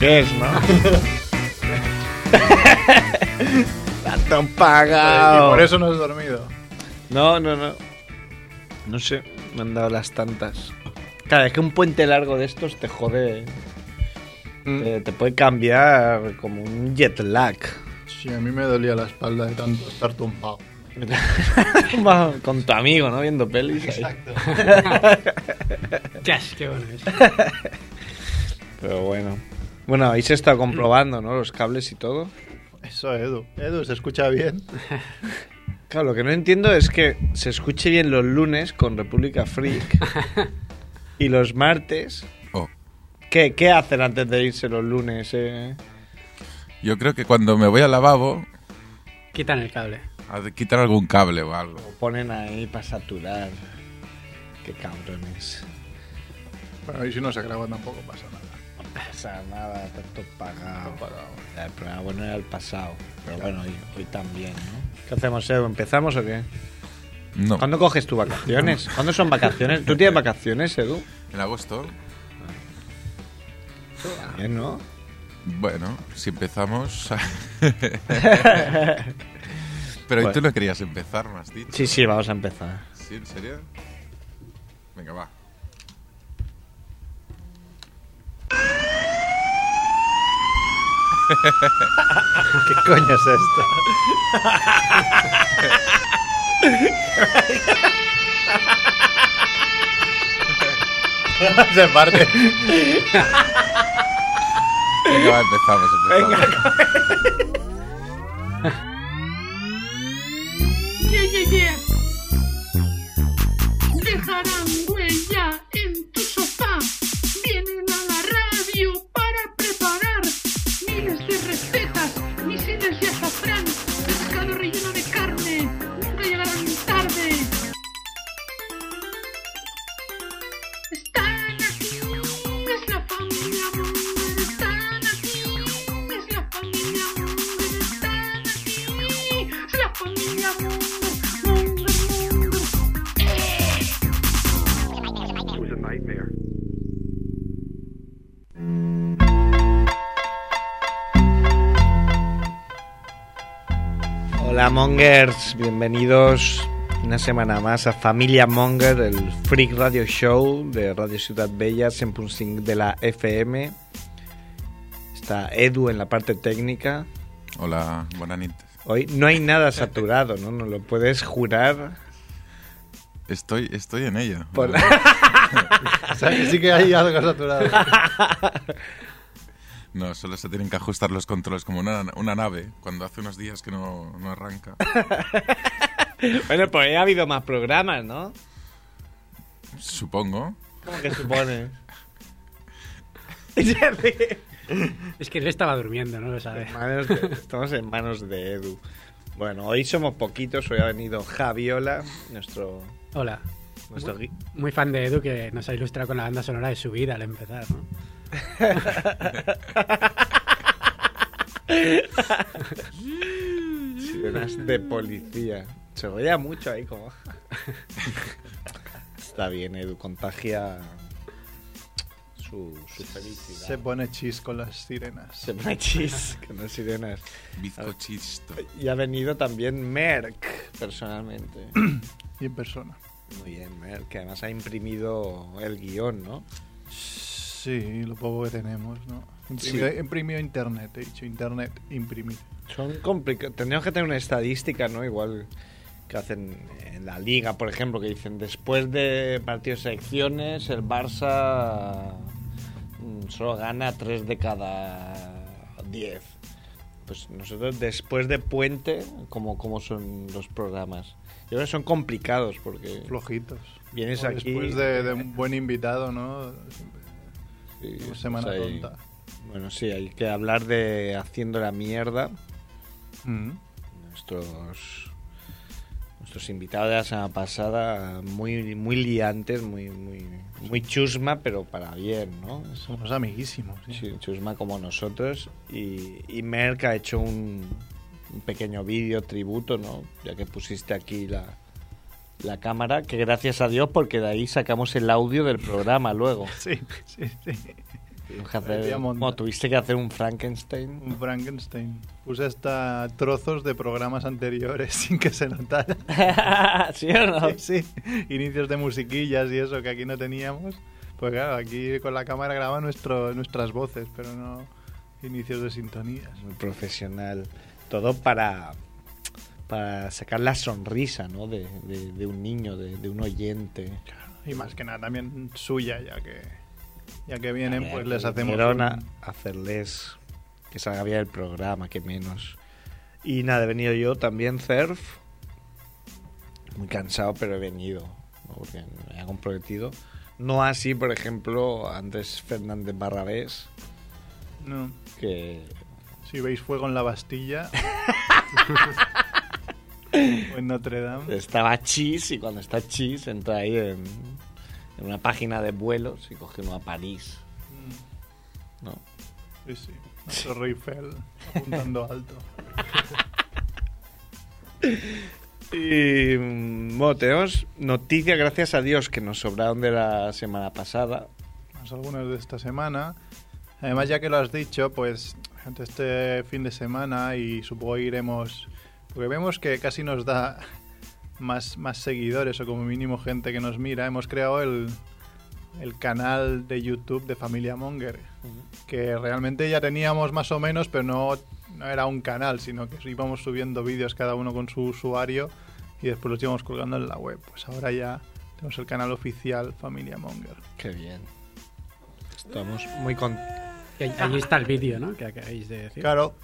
qué es, ¿no? Tanto Y pagado. por eso no has dormido. No, no, no. No sé, me han dado las tantas. Claro, es que un puente largo de estos te jode. Mm. Te, te puede cambiar como un jet lag. Sí, a mí me dolía la espalda de tanto estar tumbado. Con tu amigo, ¿no? Viendo pelis. ahí. Chas, qué bueno es. Pero bueno. Bueno, habéis estado comprobando, ¿no? Los cables y todo. Eso, Edu. Edu, ¿se escucha bien? Claro, lo que no entiendo es que se escuche bien los lunes con República Freak y los martes. Oh, ¿Qué, qué hacen antes de irse los lunes? eh? yo creo que cuando me voy al lavabo, Quitan el cable. quitar algún cable o algo. Lo ponen ahí para saturar. Qué cabrones. Bueno, y si no se graba tampoco pasa nada. No pasa nada, está todo pagado. Pagado. El programa bueno era el pasado. Pero bueno, hoy, hoy también, ¿no? ¿Qué hacemos, Edu? ¿Empezamos o qué? No, ¿Cuándo coges tus vacaciones? ¿Cuándo son vacaciones? ¿Tú tienes vacaciones, Edu? en agosto. Bien, ¿no? Bueno, si empezamos... Pero hoy tú Bueno. no querías empezar, me has dicho. Sí, sí, vamos a empezar. ¿Sí? ¿En serio? Venga, va. ¿Qué coño es esto? se parte. Venga, empezamos, empezamos. Mongers, bienvenidos una semana más a Familia Monger, el Freak Radio Show de Radio Ciudad Bella, 100.5 de la FM. Está Edu en la parte técnica. Hola, buenas noches. Hoy no hay nada saturado, ¿no? No lo puedes jurar. Estoy, estoy en ello. Por- O sea, que sí que hay algo saturado. No, solo se tienen que ajustar los controles como una, una nave cuando hace unos días que no, no arranca. Bueno, pues ha habido más programas, ¿no? Supongo. ¿Cómo que supone? Es que él estaba durmiendo, no lo sabe. Manos de- estamos en manos de Edu. Bueno, hoy somos poquitos, hoy ha venido Javiola, nuestro, Hola. nuestro gui- Muy fan de Edu que nos ha ilustrado con la banda sonora de su vida al empezar, ¿no? Sirenas de policía. Se reía mucho ahí como... Está bien, Edu, contagia su, su felicidad. Se pone chis con las sirenas. Se pone chis con las sirenas. Bizcochisto. Y ha venido también Merck, personalmente. Y en persona. Muy bien, Merck, que además ha imprimido el guion, ¿no? Sí, lo poco que tenemos, ¿no? Sí. Imprimido internet, he dicho internet, imprimir. Son complicados. Tendríamos que tener una estadística, ¿no? Igual que hacen en la liga, por ejemplo, que dicen después de partidos de selecciones, el Barça mm, solo gana 3 de cada 10. Pues nosotros después de puente, como, como son los programas. Yo creo que son complicados porque Flojitos. vienes O aquí. Después de, de un buen invitado, ¿no? Sí, semana ahí. tonta. Bueno, sí, hay que hablar de haciendo la mierda. Mm. nuestros nuestros invitados de la semana pasada muy muy liantes muy muy muy chusma pero para bien no Somos amiguísimos. ¿sí? sí, chusma como nosotros y, y Merck ha hecho un, un pequeño vídeo tributo no ya que pusiste aquí la la cámara que gracias a Dios porque de ahí sacamos el audio del programa luego Sí, sí, sí. hacer- bueno, tuviste que hacer un Frankenstein. Un Frankenstein. Puse hasta trozos de programas anteriores sin que se notara. ¿Sí o no? Sí, inicios de musiquillas y eso que aquí no teníamos. Pues claro, aquí con la cámara graba nuestro, nuestras voces, pero no inicios de sintonías. Muy profesional. Todo para, para sacar la sonrisa, ¿no? De, de- de un niño, de, de un oyente. Y más que nada también suya, ya que ya que vienen, Eh, pues les hacemos un- a hacerles que salga bien el programa, que menos. Y nada, he venido yo también, Cerf. Muy cansado, pero he venido. ¿no? Porque me había comprometido. No así, por ejemplo, Andrés Fernández Barrabés, No, que si veis fuego en la Bastilla o en Notre Dame. estaba chis y cuando está chis entra ahí en, en una página de vuelos y coge uno a París. ¿no? Sí, sí. Nuestro apuntando alto. Y mm, bueno, tenemos noticias, gracias a Dios, que nos sobraron de la semana pasada. Más algunas de esta semana. Además, ya que lo has dicho, pues ante este fin de semana y supongo iremos... Porque vemos que casi nos da más, más seguidores o como mínimo gente que nos mira. Hemos creado el, el canal de YouTube de Familia Monger, que realmente ya teníamos más o menos, pero no, no era un canal, sino que íbamos subiendo vídeos cada uno con su usuario y después los íbamos colgando en la web. Pues ahora ya tenemos el canal oficial Familia Monger. Qué bien. Estamos muy contentos. Ahí- Ahí está el vídeo, ¿no? Que acabáis de decir. Claro,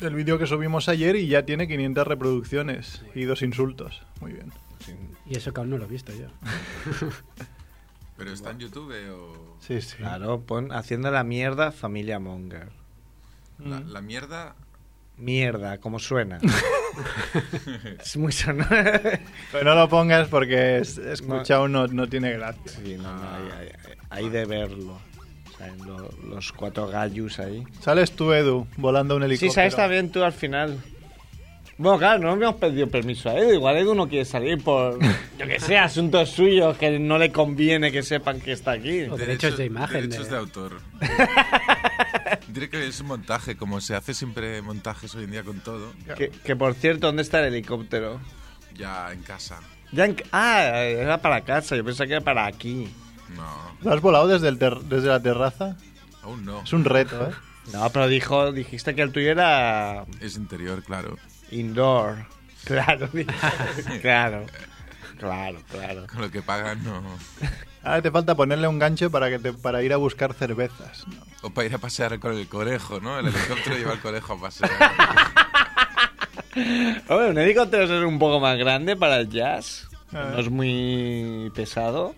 el vídeo que subimos ayer y ya tiene 500 reproducciones y dos insultos. Muy bien. Y eso que aún no lo he visto yo. ¿Pero está en YouTube o...? Sí, sí. Claro, pon haciendo la mierda familia Monger. La, Mm. la mierda... Mierda, como suena. es muy sonoro. Pero no lo pongas porque es, escuchado no, no tiene gracia. Sí, no, no, hay, hay- hay de verlo. Salen lo- los cuatro gallos ahí. Sales tú, Edu, volando un helicóptero. Sí, sabes también tú al final. Bueno, claro, no hemos pedido permiso a Edu. Igual Edu no quiere salir por, yo que sé, asuntos suyos que no le conviene que sepan que está aquí. O derechos de imagen. Derechos de- de autor. Diré que es un montaje, como se hace siempre montajes hoy en día con todo. Que, que, por cierto, ¿dónde está el helicóptero? Ya en casa. Ya en- ah, era para casa. Yo pensaba que era para aquí. No, ¿Lo has volado desde, el ter- desde la terraza? aún no. Es un reto, ¿eh? No, pero dijo, dijiste que el tuyo era Es interior, claro. indoor. Claro, claro. Claro, claro. Con lo que pagan no... Ahora te falta ponerle un gancho para, que te, para ir a buscar cervezas. ¿no? O para ir a pasear con el conejo, ¿no? El helicóptero lleva al conejo a pasear. Hombre, un helicóptero es un poco más grande para el jazz. Ah. No es muy pesado.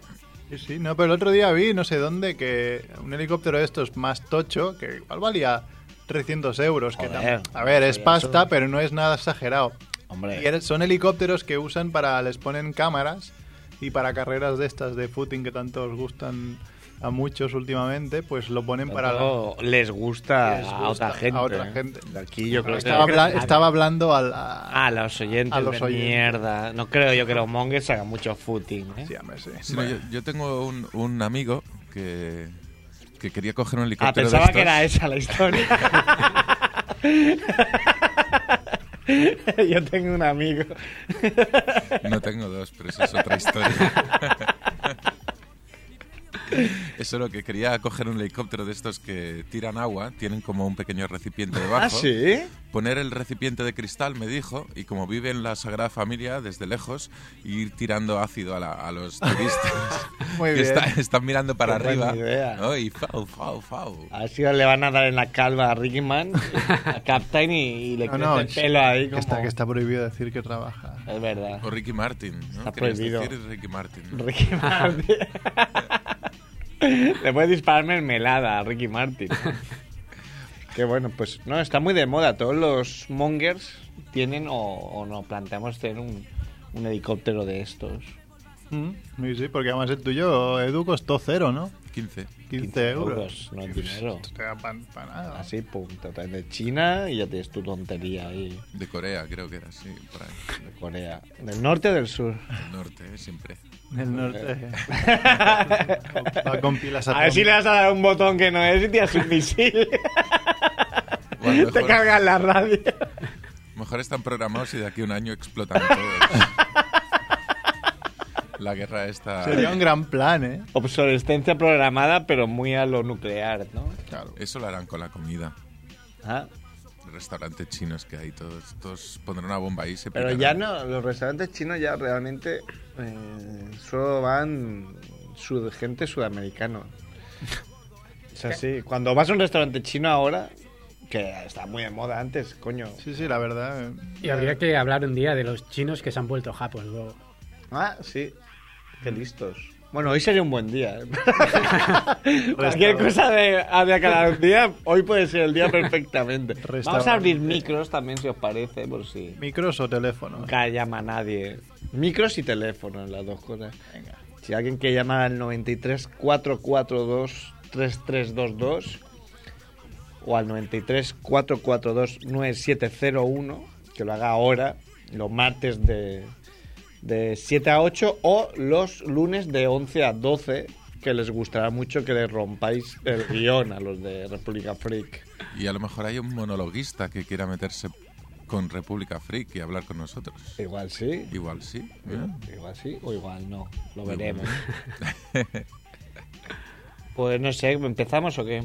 Sí, sí, no, pero el otro día vi, no sé dónde, que un helicóptero de estos más tocho, que igual valía 300 euros. Que tam- a ver, es eso- pasta, pero no es nada exagerado. Hombre, Y son helicópteros que usan para, les ponen cámaras y para carreras de estas de footing que tanto os gustan a muchos últimamente, pues lo ponen para... la- les gusta, Les a gusta otra gente. a otra ¿eh? gente. De aquí yo creo que... Estaba, habla- estaba hablando al... a- Ah, los oyentes A los de oyentes. mierda. No creo yo que los mongers hagan mucho footing, ¿eh? Sí, hombre, sí. Sí, no, yo, yo tengo un, un amigo que, que quería coger un Ah, helicóptero pensaba de que era esa la historia. yo tengo un amigo. No tengo dos, pero eso es otra historia. Eso lo que quería coger un helicóptero de estos que tiran agua, tienen como un pequeño recipiente debajo. ¿Ah, sí? Poner el recipiente de cristal, me dijo, y como vive en la Sagrada Familia desde lejos, ir tirando ácido a, la- a los turistas Muy que bien. está- están mirando para Qué buena arriba. idea. ¿no? Y fau, fau, fau. A ver si le van a dar en la calva a Ricky Man, a Captain, y, y le No, crece no, el pelo ahí. que, Como... está, que está prohibido decir que trabaja. Es verdad. O Ricky Martin. ¿no? Está prohibido. decir Ricky Martin. ¿no? Ricky Martin. Le puedes disparar mermelada a Ricky Martin. Qué bueno, pues no, está muy de moda. Todos los mongers tienen o, o no planteamos tener un, un helicóptero de estos. Mm, Sí, sí, porque además el tuyo, Edu, costó cero, ¿no? 15. 15 euros. no es dinero. Te da pan- para nada. Así, pum, te traen de China y ya tienes tu tontería ahí De Corea, creo que era, sí, por ahí. de Corea. ¿Del norte o del sur? Del norte, eh, siempre. El norte. Va con pilas A ver si le vas a dar un botón que no es y tiras un misil. Bueno, Te mejor, cargas la radio. mejor están programados y de aquí a un año explotan todos. La guerra esta... Sería un gran plan, ¿eh? Obsolescencia programada, pero muy a lo nuclear, ¿no? Claro. Eso lo harán con la comida. Ah, Restaurantes chinos que hay, todos, todos pondrán una bomba ahí y se Pero ya no, los restaurantes chinos ya realmente eh, solo van sud- gente sudamericana. Es así. Cuando vas a un restaurante chino ahora, que está muy de moda antes, coño. Sí, sí, la verdad. eh, Y habría que hablar un día de los chinos que se han vuelto japos luego. Ah, sí. Qué listos. Bueno, hoy sería un buen día. ¿eh? Cualquier cosa de, de cada día, hoy puede ser el día perfectamente. Vamos a abrir micros también, si os parece, por si ¿Micros o teléfonos? nunca llama a nadie. Micros y teléfonos, las dos cosas. Venga. Si alguien que llama al 93 442 3322 o al 93 442 9701, que lo haga ahora, los martes de, de 7 a 8 o los lunes de 11 a 12, que les gustará mucho que les rompáis el guion a los de República Freak. Y a lo mejor hay un monologuista que quiera meterse con República Freak y hablar con nosotros. Igual sí, Igual sí. mira. igual sí o igual no, lo veremos. Pues no sé, ¿empezamos o qué?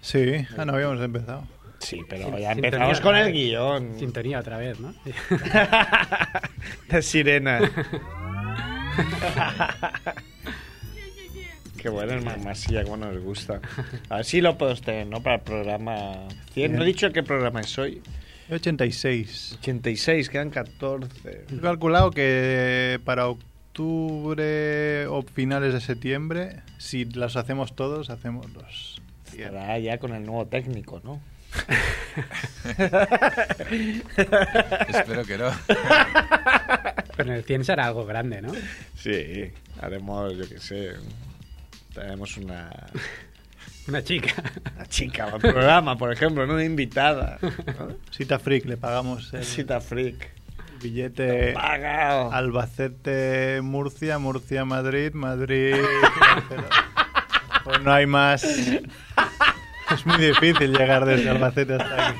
Sí, ah, no habíamos empezado. Sí, pero Sin- ya empezamos con el guion. Sintonía otra vez, ¿no? de sirena. Qué bueno el Mamasilla, cómo nos gusta. A ver si lo puedo tener, ¿no? Para el programa 100. No he dicho qué programa es hoy. 86. 86, quedan 14. He calculado que para octubre o finales de septiembre, si las hacemos todos, hacemos los 100. Estará ya con el nuevo técnico, ¿no? Espero que no. Pero en el 100 será algo grande, ¿no? Sí, haremos, yo qué sé. Tenemos una, Una chica. una chica al programa, por ejemplo, ¿no? Una invitada. ¿no? Cita Freak, le pagamos el Cita freak. billete Pagado. Albacete, Murcia, Murcia, Madrid, Madrid, Barcelona. Pues no hay más. Es muy difícil llegar desde Albacete hasta aquí.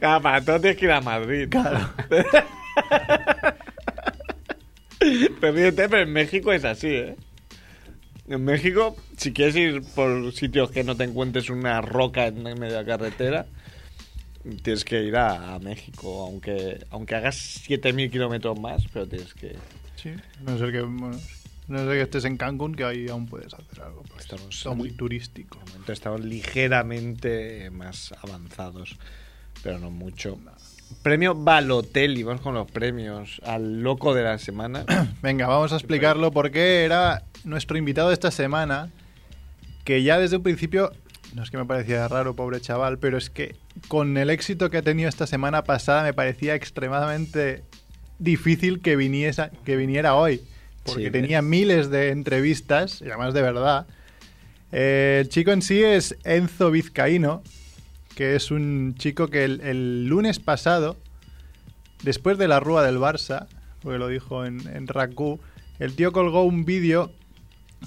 Para todo tienes que ir a Madrid. Claro. Pero en México es así, ¿eh? En México, si quieres ir por sitios que no te encuentres una roca en medio de la carretera, tienes que ir a, a México, aunque aunque hagas 7.000 kilómetros más, pero tienes que... Sí, no ser que, bueno, no ser que estés en Cancún, que ahí aún puedes hacer algo. porque Estamos es todo muy turístico. De momento estamos ligeramente más avanzados, pero no mucho. Premio Balotelli, vamos con los premios al loco de la semana. Venga, vamos a explicarlo porque era nuestro invitado de esta semana, que ya desde un principio, no es que me parecía raro, pobre chaval, pero es que con el éxito que ha tenido esta semana pasada me parecía extremadamente difícil que viniese, que viniera hoy, porque Sí. tenía miles de entrevistas, y además de verdad. Eh, el chico en sí es Enzo Vizcaíno, que es un chico que el, el lunes pasado, después de la rúa del Barça, porque lo dijo en, en Raku, el tío colgó un vídeo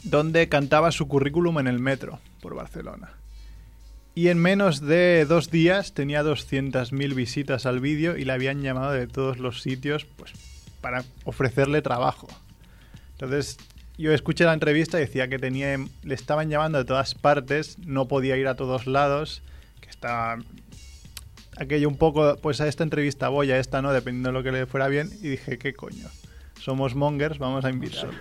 donde cantaba su currículum en el metro por Barcelona. Y en menos de dos días tenía 200.000 visitas al vídeo y le habían llamado de todos los sitios pues, para ofrecerle trabajo. Entonces yo escuché la entrevista y decía que tenía, le estaban llamando de todas partes, no podía ir a todos lados, que estaba aquello un poco, pues a esta entrevista voy, a esta no, dependiendo de lo que le fuera bien, y dije, ¿qué coño? Somos mongers, vamos a invitarlo.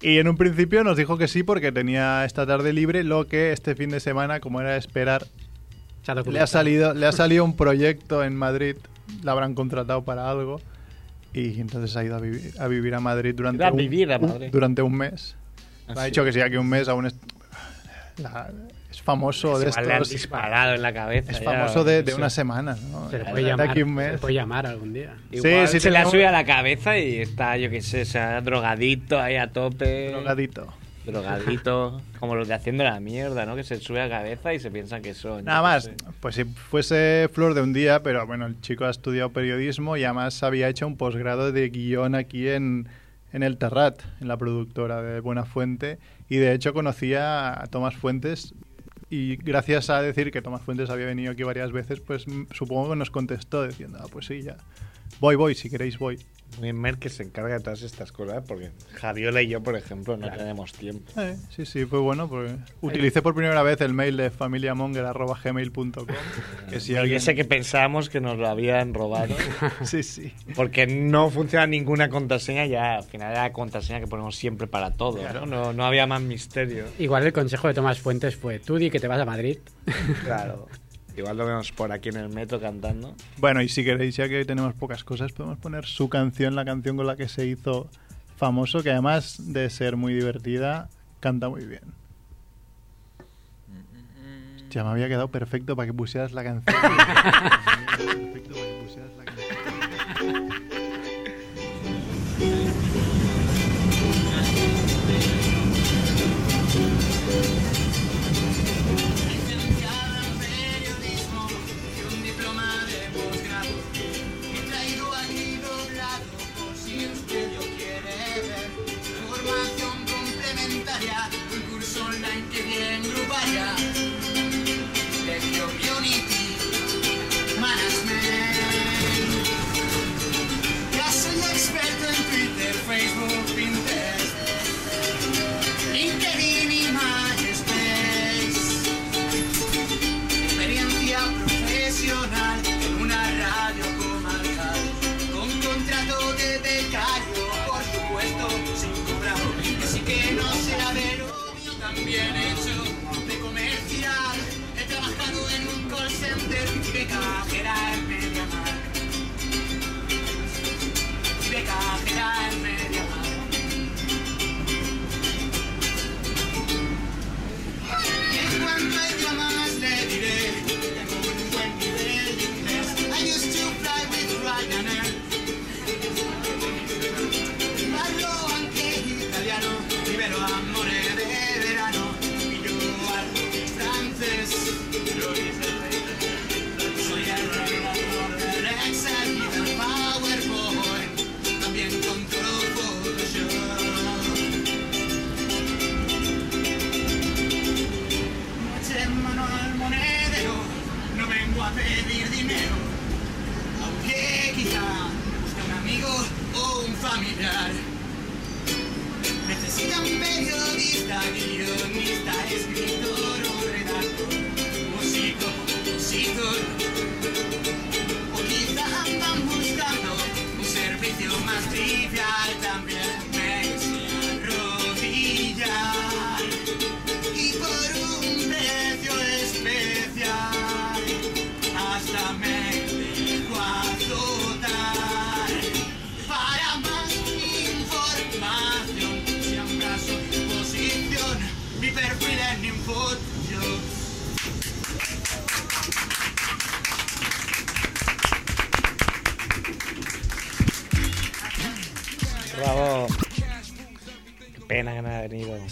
Y en un principio nos dijo que sí porque tenía esta tarde libre, lo que este fin de semana, como era de esperar, le ha salido, le ha salido un proyecto en Madrid, la habrán contratado para algo, y entonces ha ido a vivir a, vivir a Madrid durante, a un, vivir a Madrid. durante un mes. Ah, Me ha sí. dicho que sí, aquí un mes aún es- la- es famoso de Igual le han estos. disparado en la cabeza. Es ya, famoso de, de sí. una semana, ¿no? Se le De puede llamar, aquí un se le mes. puede llamar algún día. Igual Sí, sí, se le ha subido a la cabeza y está, yo qué sé, se ha drogadito ahí a tope. Drogadito. Drogadito. como los de haciendo la mierda, ¿no? Que se sube a la cabeza y se piensan que son. Nada más, sé. pues si fuese flor de un día, pero bueno, el chico ha estudiado periodismo y además había hecho un posgrado de guion aquí en, en el Terrat, en la productora de Buena Fuente, y de hecho conocía a Tomás Fuentes y gracias a decir que Tomás Fuentes había venido aquí varias veces, pues supongo que nos contestó diciendo, ah, pues sí, ya. Voy, voy, si queréis voy. Muy Mer que se encarga de todas estas cosas, porque Javiola y yo, por ejemplo, no tenemos tiempo. Eh, sí, sí, fue bueno porque utilicé por primera vez el mail de familiamonger.gmail.com que si Y alguien... ese que pensábamos que nos lo habían robado. Sí, sí. Porque no funciona ninguna contraseña, ya al final era la contraseña que ponemos siempre para todo, ¿no? No, no había más misterio. Igual el consejo de Tomás Fuentes fue, tú di que te vas a Madrid. Claro. Igual lo vemos por aquí en el metro cantando. Bueno, y si queréis, ya que tenemos pocas cosas, podemos poner su canción, la canción con la que se hizo famoso, que además de ser muy divertida, canta muy bien. Ya me había quedado perfecto para que pusieras la canción. Perfecto para que pusieras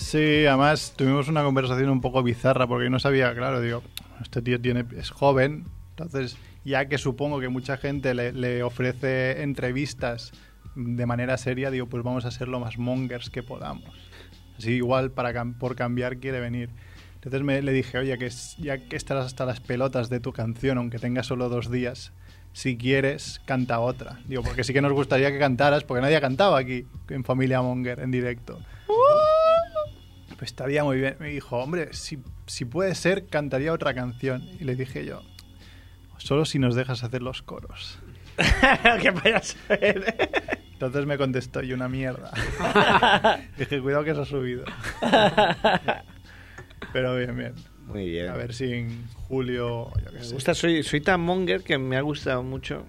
Sí, además tuvimos una conversación un poco bizarra porque no sabía, claro, digo, este tío tiene, es joven, entonces ya que supongo que mucha gente le, le ofrece entrevistas de manera seria, digo, pues vamos a ser lo más mongers que podamos. Así igual para por cambiar quiere venir. Entonces me, le dije, oye, que ya que estás hasta las pelotas de tu canción, aunque tengas solo dos días, si quieres, canta otra. Digo, porque sí que nos gustaría que cantaras, porque nadie ha cantado aquí en Familia Monger en directo. Pues estaría muy bien. Me dijo, hombre, si, si puede ser, cantaría otra canción. Y le dije yo, solo si nos dejas hacer los coros. ¿Qué vaya a ser? Entonces me contestó, y una mierda. dije, cuidado que se ha subido. Pero bien, bien. Muy bien. A ver si en julio, yo qué Me sé. gusta, soy, soy tan monger que me ha gustado mucho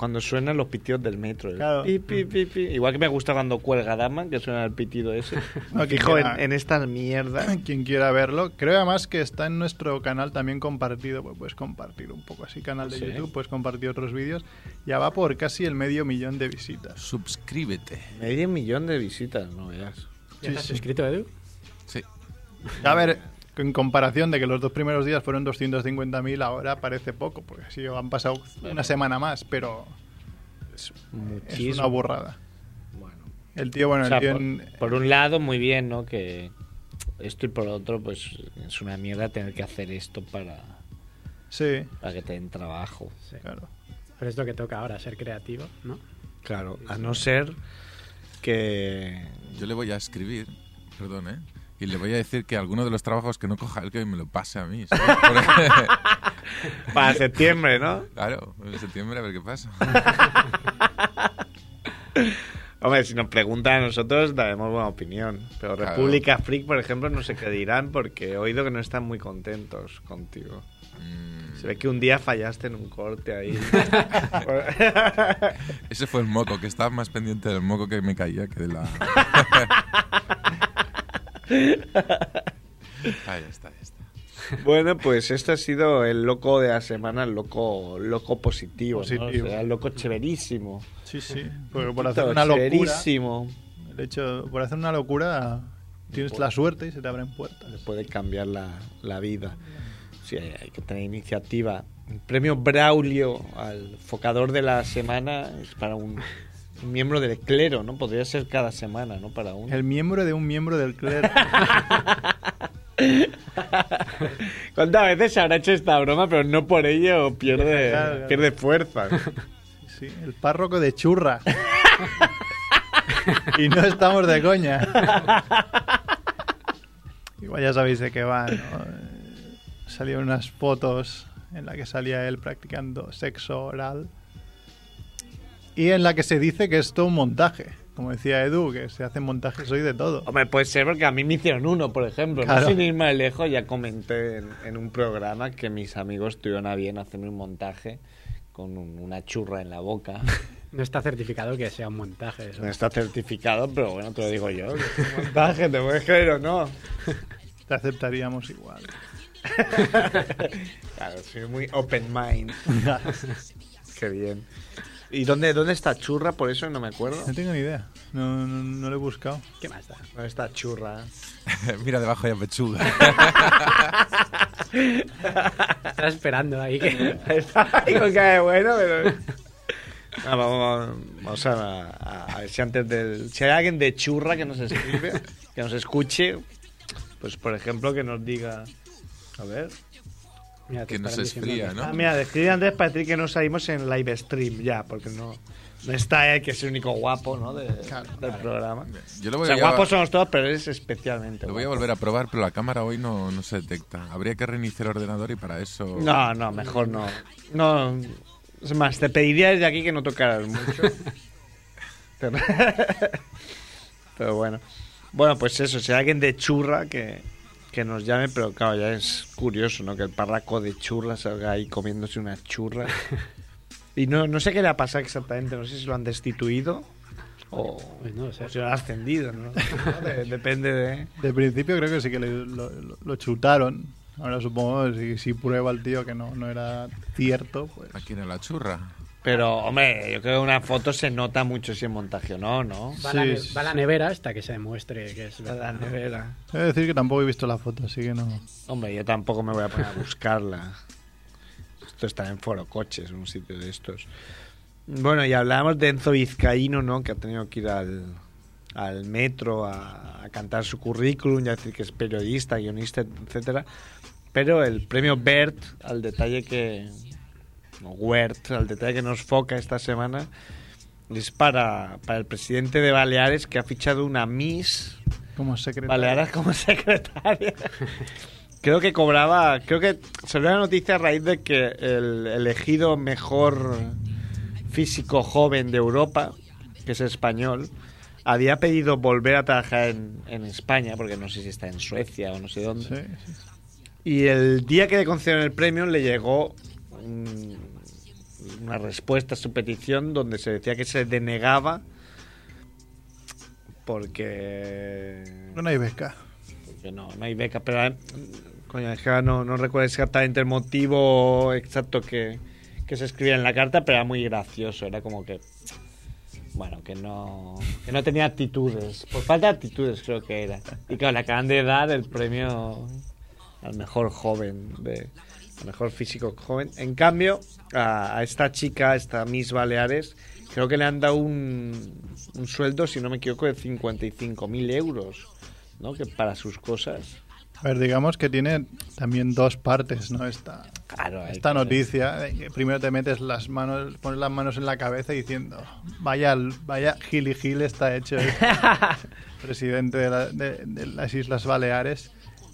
cuando suenan los pitidos del metro. Claro. pi, pi, pi, pi. Igual que me gusta cuando cuelga Dama, que suena el pitido ese. No, que Fijo en, quiera- en esta mierda. Quien quiera verlo, creo además que está en nuestro canal también compartido, pues puedes compartir un poco así, canal de Sí. YouTube, puedes compartir otros vídeos, ya va por casi el medio millón de visitas. Suscríbete. Medio millón de visitas, no veas. ¿Ya Sí, estás sí. suscrito, Edu? Sí. A ver, en comparación de que los dos primeros días fueron 250.000, ahora parece poco, porque sí, han pasado una semana más, pero es, una burrada. Bueno. El tío, bueno, O sea, el tío por, en- por un lado, muy bien, ¿no? Que esto y por otro, pues es una mierda tener que hacer esto para, Sí, para que te den trabajo. Sí. claro. Pero es lo que toca ahora, ser creativo, ¿no? Claro, a no ser que... Yo le voy a escribir, perdón, ¿eh? Y le voy a decir que alguno de los trabajos que no coja él que me lo pase a mí. Para septiembre, ¿no? claro, en septiembre a ver qué pasa. Hombre, si nos preguntan a nosotros, daremos buena opinión. Pero Claro. República Freak, por ejemplo, no sé qué dirán porque he oído que no están muy contentos contigo. Mm, Se ve que un día fallaste en un corte ahí. Ese fue el moco, que estaba más pendiente del moco que me caía que de la... Ahí está, ahí está. bueno, pues este ha sido el loco de la semana, el loco, loco positivo. ¿no? Positivo. O sea, el loco chéverísimo. Sí, sí. Porque por hacer una locura, chéverísimo. el hecho, por hacer una locura, tienes la suerte y se te abren puertas. Puede cambiar la, la vida. Sí, hay hay que tener iniciativa. El premio Braulio al focador de la semana es para un miembro del clero, ¿no? Podría ser cada semana, ¿no? Para uno. El miembro de un miembro del clero. ¿Cuántas veces se habrá hecho esta broma, pero no por ello pierde, Claro, claro. pierde fuerza? Sí, el párroco de churra. y no estamos de coña. Igual ya sabéis de qué va, ¿no? Salieron unas fotos en la que salía él practicando sexo oral. Y en la que se dice que es todo un montaje. Como decía Edu, que se hacen montajes hoy de todo. Hombre, puede ser porque a mí me hicieron uno, por ejemplo. Claro. No sin ir más lejos, ya comenté en, en un programa que mis amigos tuvieron a bien hacerme un montaje con un- una churra en la boca. No está certificado que sea un montaje eso. No está certificado, pero bueno, te lo digo yo. que es un montaje, ¿te puedes creer o no? Te aceptaríamos igual. Claro, soy muy open mind. Qué bien. ¿Y dónde, dónde está Churra? Por eso no me acuerdo. No tengo ni idea. No, no, no lo he buscado. ¿Qué más da? ¿Dónde está Churra? Mira debajo de la pechuga. Estaba esperando ahí que... Está ahí con cara de bueno, pero... Ah, vamos, vamos a, a- a ver si antes del... Si hay alguien de Churra que nos escribe, que nos escuche, pues por ejemplo que nos diga... A ver... Mira, Que nos esfría, ¿no? Ah, mira, escribe antes para decir que no salimos en live stream ya, porque no, no está él, que es el único guapo ¿no? de- del programa. Yo lo O voy, sea, a, llevar- guapos somos todos, pero es especialmente lo voy a volver a probar, pero la cámara hoy no, no se detecta. Habría que reiniciar el ordenador y para eso... No, no, mejor no. No, es más, te pediría desde aquí que no tocaras mucho. pero, pero bueno. Bueno, pues eso, si hay alguien de churra que, que nos llame, pero claro, ya es curioso, ¿no? Que el parraco de churra salga ahí comiéndose una churra. Y no, no sé qué le ha pasado exactamente, no sé si lo han destituido o, Pues no o si lo han ascendido, ¿no? De- depende de... De principio creo que sí que le- lo, lo- chutaron. Ahora supongo si, si prueba el tío que no, no era cierto, pues... Aquí en la churra. Pero, hombre, yo creo que una foto se nota mucho si es montaje o no, ¿no? Va, a la Sí, va la nevera hasta que se demuestre que es La verdad. nevera. He de decir que tampoco he visto la foto, así que no... Hombre, yo tampoco me voy a poner a buscarla. Esto está en Foro Coches, un sitio de estos. Bueno, y hablábamos de Enzo Vizcaíno, ¿no? Que ha tenido que ir al, al metro a, a cantar su currículum y a decir que es periodista, guionista, etcétera. Pero el premio BERT, al detalle que... WERT, al detalle que nos foca esta semana, es para, para el presidente de Baleares que ha fichado una Miss Como secretario. Baleares como secretaria. creo que cobraba, creo que salió la noticia a raíz de que el elegido mejor físico joven de Europa, que es español, había pedido volver a trabajar en, en España, porque no sé si está en Suecia o no sé dónde. Sí, sí. Y el día que le concedieron el premio le llegó un- una respuesta a su petición donde se decía que se denegaba porque No hay beca. que no, no hay beca, pero eh, coño, no, no recuerdo exactamente el motivo exacto que, que se escribía en la carta, pero era muy gracioso, era como que bueno, que no que no tenía actitudes, por falta de actitudes creo que era. Y claro, le acaban de dar el premio al mejor joven de mejor físico joven. En cambio, a, a esta chica, a esta Miss Baleares, creo que le han dado un, un sueldo, si no me equivoco, de 55.000 euros, ¿no? Que para sus cosas. A ver, digamos que tiene también dos partes, ¿no? Esta, Claro, esta noticia. que Primero te metes las manos, pones las manos en la cabeza diciendo, vaya, vaya gil y gil está hecho el presidente de, la- de- de las Islas Baleares.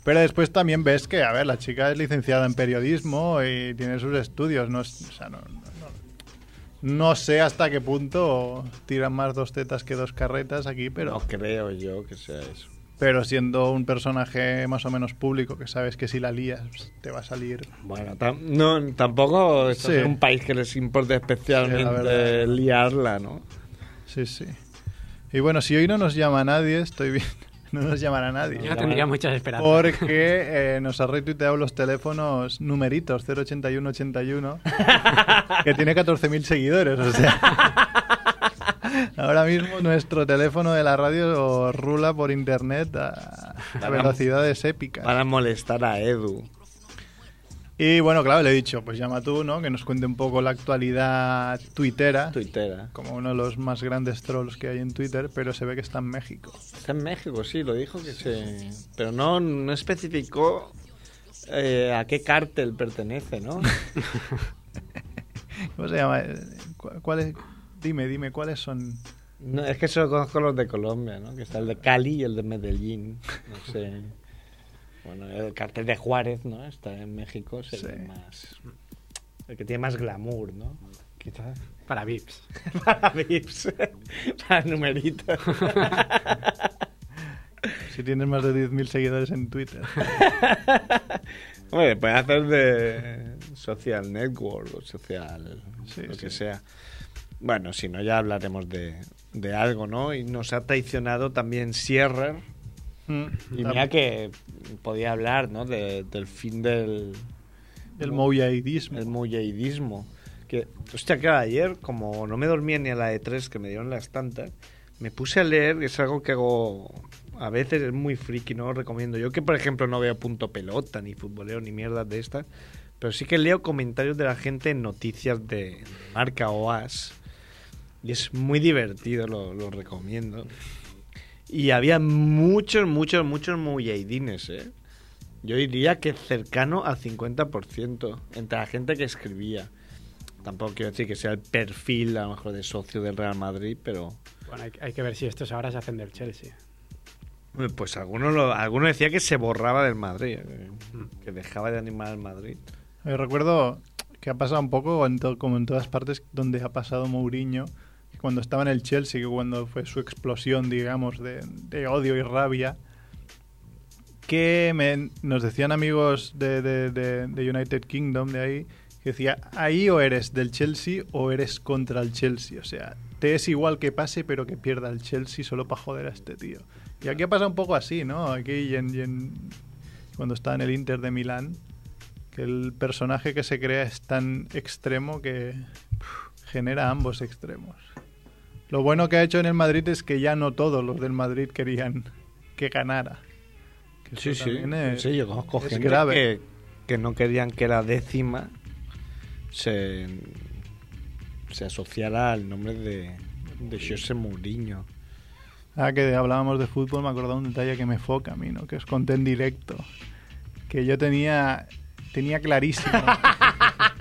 Pero después también ves que, a ver, la chica es licenciada en periodismo y tiene sus estudios. No, o sea, no, no- no- no sé hasta qué punto tiran más dos tetas que dos carretas aquí, pero... No creo yo que sea eso. Pero siendo un personaje más o menos público, que sabes que si la lías pues, te va a salir. Bueno, tam- no, tampoco es un país que les la especialmente liarla, ¿no? Sí, sí. Y bueno, si hoy no nos llama nadie, estoy bien. No nos llamará nadie. Yo no tendría muchas esperanzas. Porque eh, nos ha retuiteado los teléfonos numeritos 08181 que tiene 14.000 seguidores, o sea. Ahora mismo nuestro teléfono de la radio rula por internet a, a velocidades épicas. Para molestar a Edu. Y bueno, claro, le he dicho, pues llama tú, ¿no? Que nos cuente un poco la actualidad tuitera, Tuitera. como uno de los más grandes trolls que hay en Twitter, pero se ve que está en México. Está en México, sí, lo dijo que se... Pero no, no especificó eh, a qué cártel pertenece, ¿no? ¿Cómo se llama? Cu- ¿Cuál es? Dime, dime, ¿cuáles son? No, es que solo conozco los de Colombia, ¿no? Que está el de Cali y el de Medellín. No sé. Bueno, el cartel de Juárez, ¿no? Está en México, es el Sí. más... El que tiene más glamour, ¿no? Quizás. Para VIPs. Para VIPs. Para numeritos. Si tienes más de 10.000 seguidores en Twitter. Hombre, puede hacer de social network o social, Sí, lo sí. que sea. Bueno, si no, ya hablaremos de, de algo, ¿no? Y nos ha traicionado también Sierra. Mm. Y mira que podía hablar, ¿no? De- del fin del El mouyaidismo. el mujahidismo. Que, hostia, que ayer, como no me dormía ni a la de tres que me dieron las tantas, me puse a leer, que es algo que hago a veces, es muy friki, no lo recomiendo. Yo que, por ejemplo, no veo punto pelota, ni futbolero, ni mierdas de estas, pero sí que leo comentarios de la gente en noticias de marca o as. Y es muy divertido, lo, lo recomiendo. Y había muchos, muchos, muchos mujahidines, ¿eh? Yo diría que cercano al 50% entre la gente que escribía. Tampoco quiero decir que sea el perfil, a lo mejor, de socio del Real Madrid, pero Bueno, hay, hay que ver si estos ahora se hacen del Chelsea. pues alguno, lo, alguno decía que se borraba del Madrid, eh, que dejaba de animar al Madrid. Eh, recuerdo que ha pasado un poco en to- como en todas partes donde ha pasado Mourinho, cuando estaba en el Chelsea, que cuando fue su explosión, digamos, de, odio y rabia, que me- nos decían amigos de, United Kingdom, de ahí, que decía, ahí o eres del Chelsea o eres contra el Chelsea. O sea, te es igual que pase, pero que pierda el Chelsea solo para joder a este tío. Y aquí ha pasado un poco así, ¿no? Aquí en- cuando está en el Inter de Milán, que el personaje que se crea es tan extremo que genera ambos extremos. Lo bueno que ha hecho en el Madrid es que ya no todos los del Madrid querían que ganara. Que eso también es- Sí, yo conozco gente grave. que, que no querían que la décima se, se asociara al nombre de, de José Mourinho. Ah, que hablábamos de fútbol, me acordaba un detalle que me foca a mí, ¿no? Que os conté en directo. Que yo tenía, tenía clarísimo,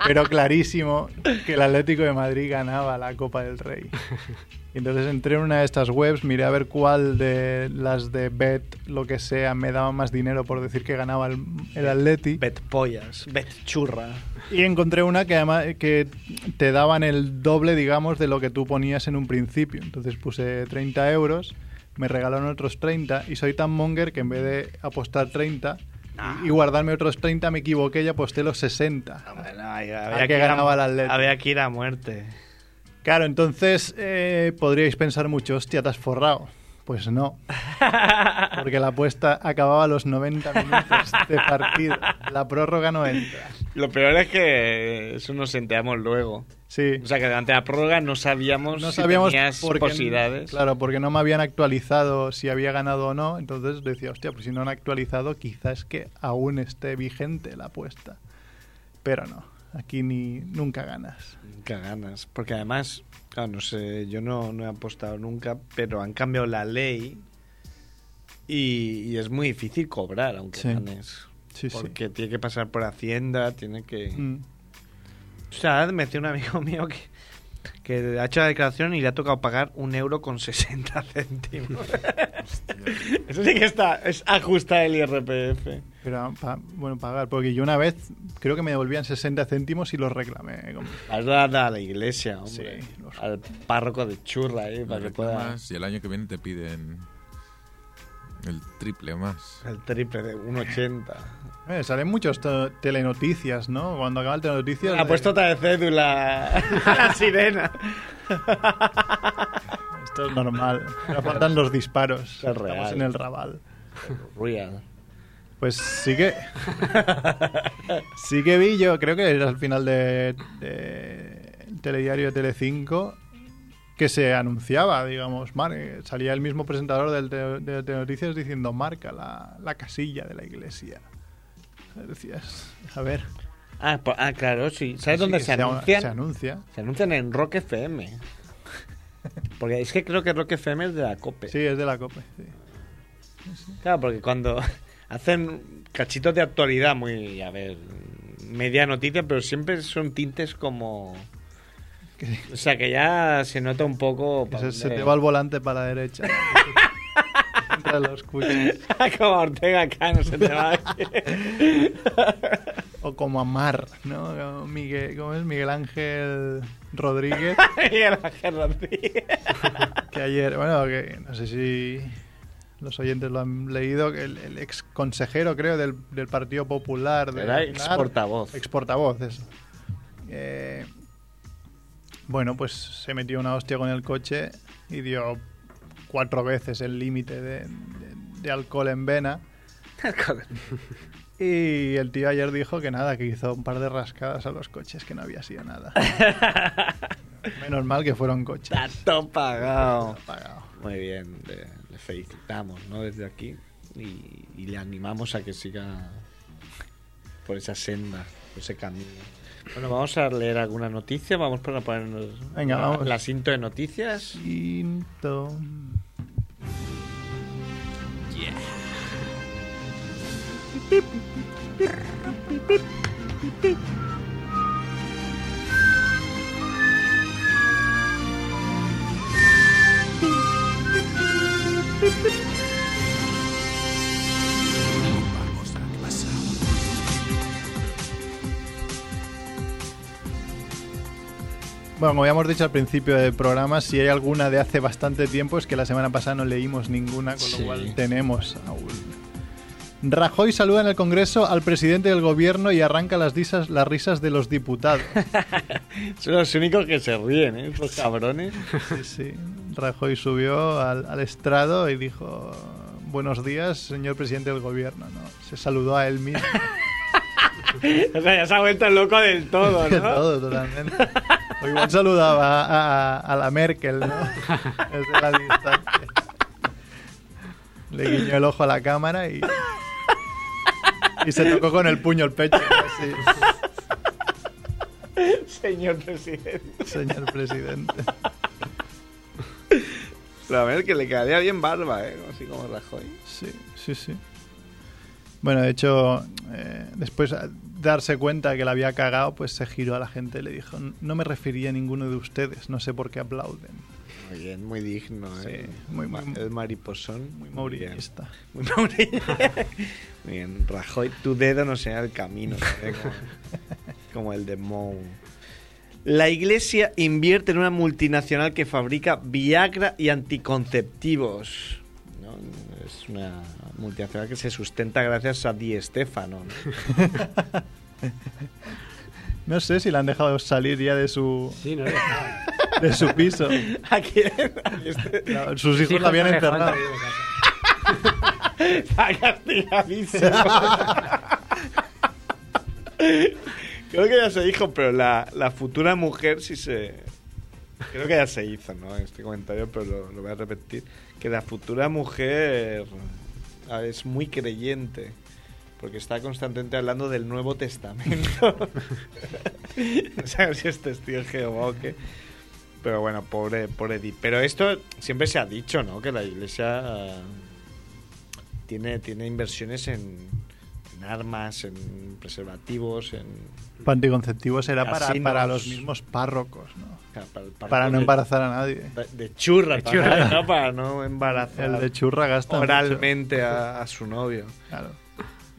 pero clarísimo, que el Atlético de Madrid ganaba la Copa del Rey. Y entonces entré en una de estas webs, miré a ver cuál de las de Bet, lo que sea, me daba más dinero por decir que ganaba el, el Atleti. Bet pollas, bet churra. Y encontré una que además que te daban el doble, digamos, de lo que tú ponías en un principio. Entonces puse 30 euros, me regalaron otros 30 y soy tan monger que en vez de apostar 30, Y, y guardarme otros 30 me equivoqué y aposté los 60. Bueno, ahí Ah, había, que ir a- ganaba el había que ir a muerte. Claro, entonces eh, podríais pensar mucho, hostia, te has forrado. Pues no, porque la apuesta acababa a los 90 minutos de partido. La prórroga no entra. Lo peor es que eso nos enteramos luego. Sí, O sea que durante la prórroga no sabíamos, no si sabíamos tenías por qué- posibilidades. Claro, porque no me habían actualizado si había ganado o no. Entonces decía, hostia, pues si no han actualizado, quizás que aún esté vigente la apuesta. Pero no, aquí ni nunca ganas. Nunca ganas. Porque además, claro, no sé, yo no, no he apostado nunca, pero han cambiado la ley y, y es muy difícil cobrar aunque Sí. ganes. Sí, sí. Porque tiene que pasar por Hacienda, tiene que... Mm. O sea, me decía un amigo mío que, que ha hecho la declaración y le ha tocado pagar un euro con 60 céntimos. Eso sí que está, es ajustar el IRPF. Pero, pa- bueno, pagar, porque yo una vez creo que me devolvían 60 céntimos y los reclamé. Has dado a la iglesia, hombre. Sí, los- Al párroco de churra, ahí, para que pueda... Y el año que viene te piden el triple más. El triple de 1,80. Eh, salen muchos te- telenoticias, ¿no? Cuando acaba el telenoticias... Ha de- puesto otra de cédula la sirena. Esto es normal. Me faltan los disparos. Es Estamos real. en el rabal. Real. Pues sí que... sí que vi yo, creo que era al final de, de el telediario de Telecinco que se anunciaba, digamos, eh, salía el mismo presentador del te- de Telenoticias diciendo marca la, la casilla de la iglesia. Decías, a ver. Ah, po- ah, claro, sí. ¿Sabes Sí, dónde se, se anuncian? Se anuncia. Se anuncian en Rock FM. Porque es que creo que Rock FM es de la COPE. Sí, es de la COPE. sí. Claro, porque cuando hacen cachitos de actualidad muy, a ver, media noticia, pero siempre son tintes como... O sea, que ya se nota un poco... se, te va el volante para la derecha. Mientras lo escuchas. como Ortega Cano se te va. O como Amar, ¿no? Como Miguel, ¿Cómo es? Miguel Ángel Rodríguez. Miguel Ángel Rodríguez. que ayer, bueno, que no sé si los oyentes lo han leído, el, el ex consejero, creo, del, del Partido Popular. De Era ex portavoz. Ex portavoz, eso. Eh, bueno, pues se metió una hostia con el coche y dio cuatro veces el límite de, de- de alcohol en vena. Y el tío ayer dijo que nada, que hizo un par de rascadas a los coches, que no había sido nada. Menos mal que fueron coches. Está todo pagado. Pagado. Muy bien, le, le felicitamos, ¿no? Desde aquí. Y, y le animamos a que siga por esa senda, por ese camino. Bueno, vamos a leer alguna noticia. Vamos para ponernos Venga, la, vamos. la cinta de noticias. Quinto. Vamos como habíamos dicho al principio del programa, si hay alguna de hace bastante tiempo, es que la semana pasada no leímos ninguna, con Sí. lo cual tenemos aún. Rajoy saluda en el Congreso al presidente del gobierno y arranca las risas, las risas de los diputados. Son los únicos que se ríen, ¿eh? Los cabrones. Sí, sí. Rajoy subió al, al estrado y dijo: Buenos días, señor presidente del gobierno. ¿no? Se saludó a él mismo. O sea, ya se ha vuelto loco del todo, ¿no? todo, totalmente. O igual saludaba a, a- a la Merkel, ¿no? Desde la distancia. Le guiñó el ojo a la cámara y. Y se tocó con el puño el pecho. así. Señor presidente. Señor presidente. Pero a ver, que le quedaría bien barba, ¿eh? Así como Rajoy. Sí, sí, sí. Bueno, de hecho, eh, después de darse cuenta que la había cagado, pues se giró a la gente y le dijo: No me refería a ninguno de ustedes, no sé por qué aplauden. Muy bien, muy digno, ¿eh? Sí, muy- muy- el mariposón. Muy, bien. Maurillista. Muy maurillista. Muy bien, Rajoy, tu dedo no sea el camino, ¿eh? como, como el de Mou. La iglesia invierte en una multinacional que fabrica Viagra y anticonceptivos. ¿no? es una multinacional que se sustenta gracias a Di Stefano. ¿no? No sé si la han dejado salir ya de su, Sí, no lo de su piso. ¿A quién? A Di Ste- Claro, Sus hijos Sí, la habían no encerrado. Está castigadísimo. Creo que ya se dijo, pero la, la futura mujer sí se... Creo que ya se hizo, ¿no? Este comentario, pero lo, lo voy a repetir. Que la futura mujer ah, es muy creyente. Porque está constantemente hablando del Nuevo Testamento. no sé si es testigo de Jehová o qué. Pero bueno, pobre, pobre Di. Pero esto siempre se ha dicho, ¿no? Que la iglesia ah, tiene, tiene inversiones en, en armas, en preservativos, en... Anticonceptivos era para, para los mismos párrocos, ¿no? Para, para- Para no de- embarazar a nadie. De, de churra, De para, churra. ¿no? para no embarazar El de churra gasta oralmente a, a su novio. Claro.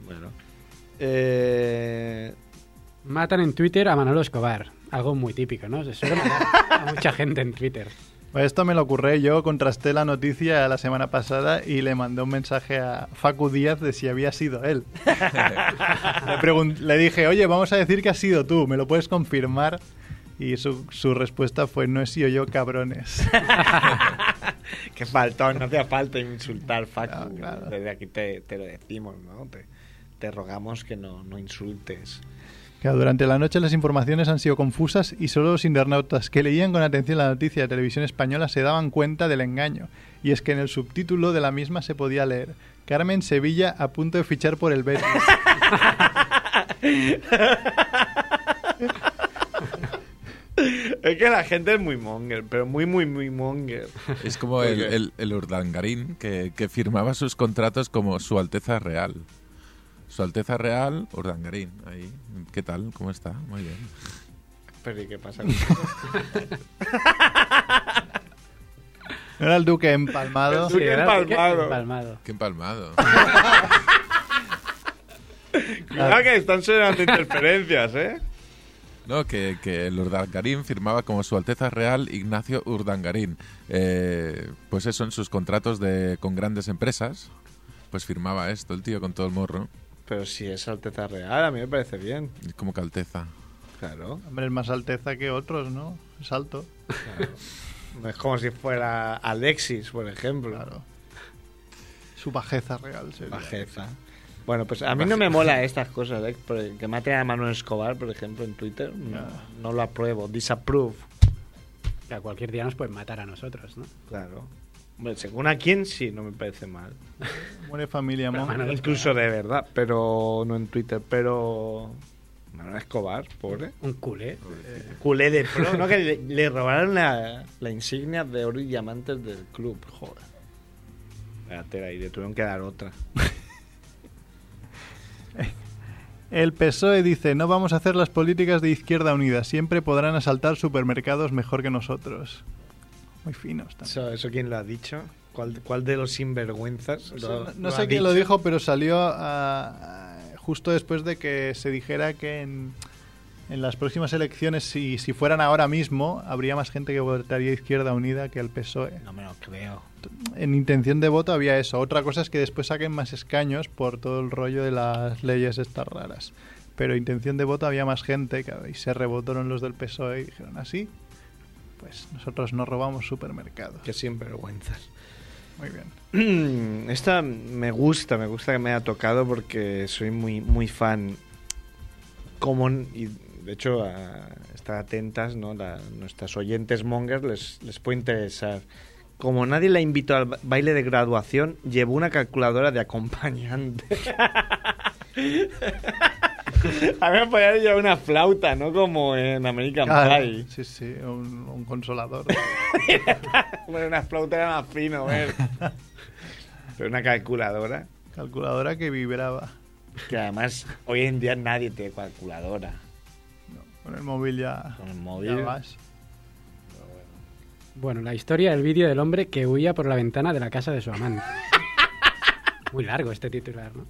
Bueno. Eh, Matan en Twitter a Manolo Escobar. Algo muy típico, ¿no? Se suele matar a mucha gente en Twitter. Pues esto me lo ocurre yo, contrasté la noticia la semana pasada y le mandé un mensaje a Facu Díaz de si había sido él. le, le dije, oye, vamos a decir que has sido tú, ¿me lo puedes confirmar? Y su, su respuesta fue, no he sido yo, cabrones. que faltó, no hacía falta insultar, Facu. Claro, claro. Desde aquí te, te lo decimos, ¿no? Te, te rogamos que no, no insultes. Que durante la noche las informaciones han sido confusas y solo los internautas que leían con atención la noticia de televisión española se daban cuenta del engaño. Y es que en el subtítulo de la misma se podía leer Carmen Sevilla a punto de fichar por el Betis. Es que la gente es muy monger, pero muy, muy, muy monger. Es como el, el, el Urdangarín que, que firmaba sus contratos como Su Alteza Real. Su Alteza Real, Urdangarín. Ahí. ¿Qué tal? ¿Cómo está? Muy bien. Pero ¿y qué pasa? ¿No era el duque empalmado? El duque era empalmado. empalmado. Qué empalmado. Cuidado que están sonando interferencias, ¿eh? No, que, que el Urdangarín firmaba como Su Alteza Real Ignacio Urdangarín. Eh, pues eso, en sus contratos de, con grandes empresas, pues firmaba esto el tío con todo el morro. Pero si es Alteza Real, a mí me parece bien. Y Como que Alteza. Claro. Hombre, es más alteza que otros, ¿no? Es alto. claro. No es como si fuera Alexis, por ejemplo. Claro. Su bajeza real sería. Bajeza. Bueno, pues a mí no me mola estas cosas, ¿eh? Que mate a Manuel Escobar, por ejemplo, en Twitter. No, no lo apruebo. Disapprove. Que a cualquier día nos pueden matar a nosotros, ¿no? Claro. Hombre, según a quién, sí, no me parece mal. Muere familia Pero. Manuel Incluso de verdad, pero no en Twitter, pero... Manuel Escobar, pobre. Un culé. Culé de pro, ¿no? Que le, le robaron la, la insignia de oro y diamantes del club. Joder. Espérate, ahí le tuvieron que dar otra. El PSOE dice, no vamos a hacer las políticas de Izquierda Unida, siempre podrán asaltar supermercados mejor que nosotros. Muy finos también. ¿Eso, eso quién lo ha dicho? ¿Cuál, cuál de los sinvergüenzas? No sé- lo- no lo sé ha quién lo dicho? dijo, pero salió ah, ah, justo después de que se dijera que en, en las próximas elecciones, si, si fueran ahora mismo, habría más gente que votaría Izquierda Unida que el PSOE. No me lo creo. En intención de voto había eso. Otra cosa es que después saquen más escaños por todo el rollo de las leyes estas raras. Pero intención de voto había más gente que- y se rebotaron los del PSOE y dijeron así. Pues nosotros no robamos supermercados. Qué sinvergüenzas. Muy bien. Esta me gusta, me gusta que me haya tocado porque soy muy, muy fan. Como, y de hecho, a estar atentas, ¿no? La- nuestras oyentes mongers les, les puede interesar. Como nadie la invitó al ba- baile de graduación, llevó una calculadora de acompañante. a mí me podía llevar una flauta, ¿no? Como en American Claro, Pie. sí, sí, un, un consolador. Bueno, una flauta era más fino, ¿ver? Pero una calculadora. Calculadora que vibraba. Que además hoy en día nadie tiene calculadora. Con el móvil ya, Con el ya móvil. vas. Bueno, la historia del vídeo del hombre que huía por la ventana de la casa de su amante. Muy largo este titular, ¿no?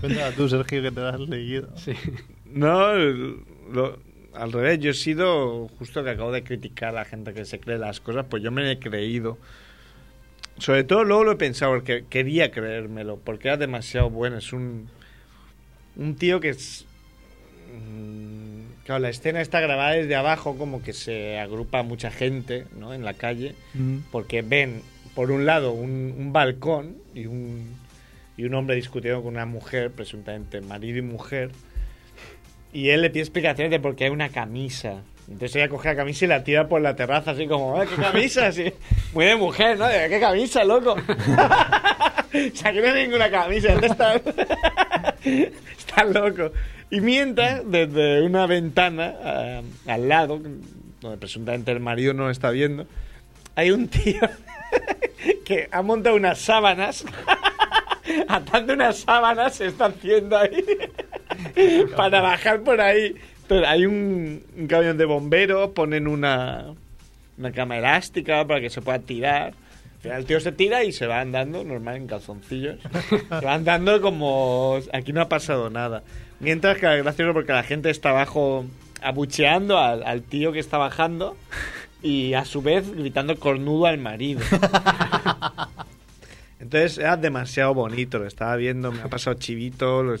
Cuéntala tú, Sergio, que te lo has leído. Sí. No, lo- al revés, yo he sido justo que acabo de criticar a la gente que se cree las cosas, pues yo me he creído. Sobre todo luego lo he pensado porque quería creérmelo, porque era demasiado bueno. Es un, un tío que es... mm, Claro, la escena está grabada desde abajo, como que se agrupa mucha gente ¿no? en la calle, porque ven, por un lado, un, un balcón y un, y un hombre discutiendo con una mujer, presuntamente marido y mujer, y él le pide explicaciones de por qué hay una camisa. Entonces ella coge la camisa y la tira por la terraza, así como, "Ah, ¿qué camisa? Así, muy de mujer, ¿no? De, ¿Qué camisa, loco? o sea, que no hay ninguna camisa, ¿dónde estás? Está loco. Y mientras, desde una ventana ah, al lado, donde presuntamente el marido no lo está viendo, hay un tío que ha montado unas sábanas, atando unas sábanas, se está haciendo ahí para bajar por ahí. Entonces, hay un, un camión de bomberos, ponen una, una cama elástica para que se pueda tirar. Al final el tío se tira y se va andando, normal, en calzoncillos. Se va andando como aquí no ha pasado nada. Mientras que gracioso porque la gente está abajo abucheando al, al tío que está bajando y a su vez gritando cornudo al marido. Entonces era demasiado bonito, lo estaba viendo, me ha pasado chivito, lo,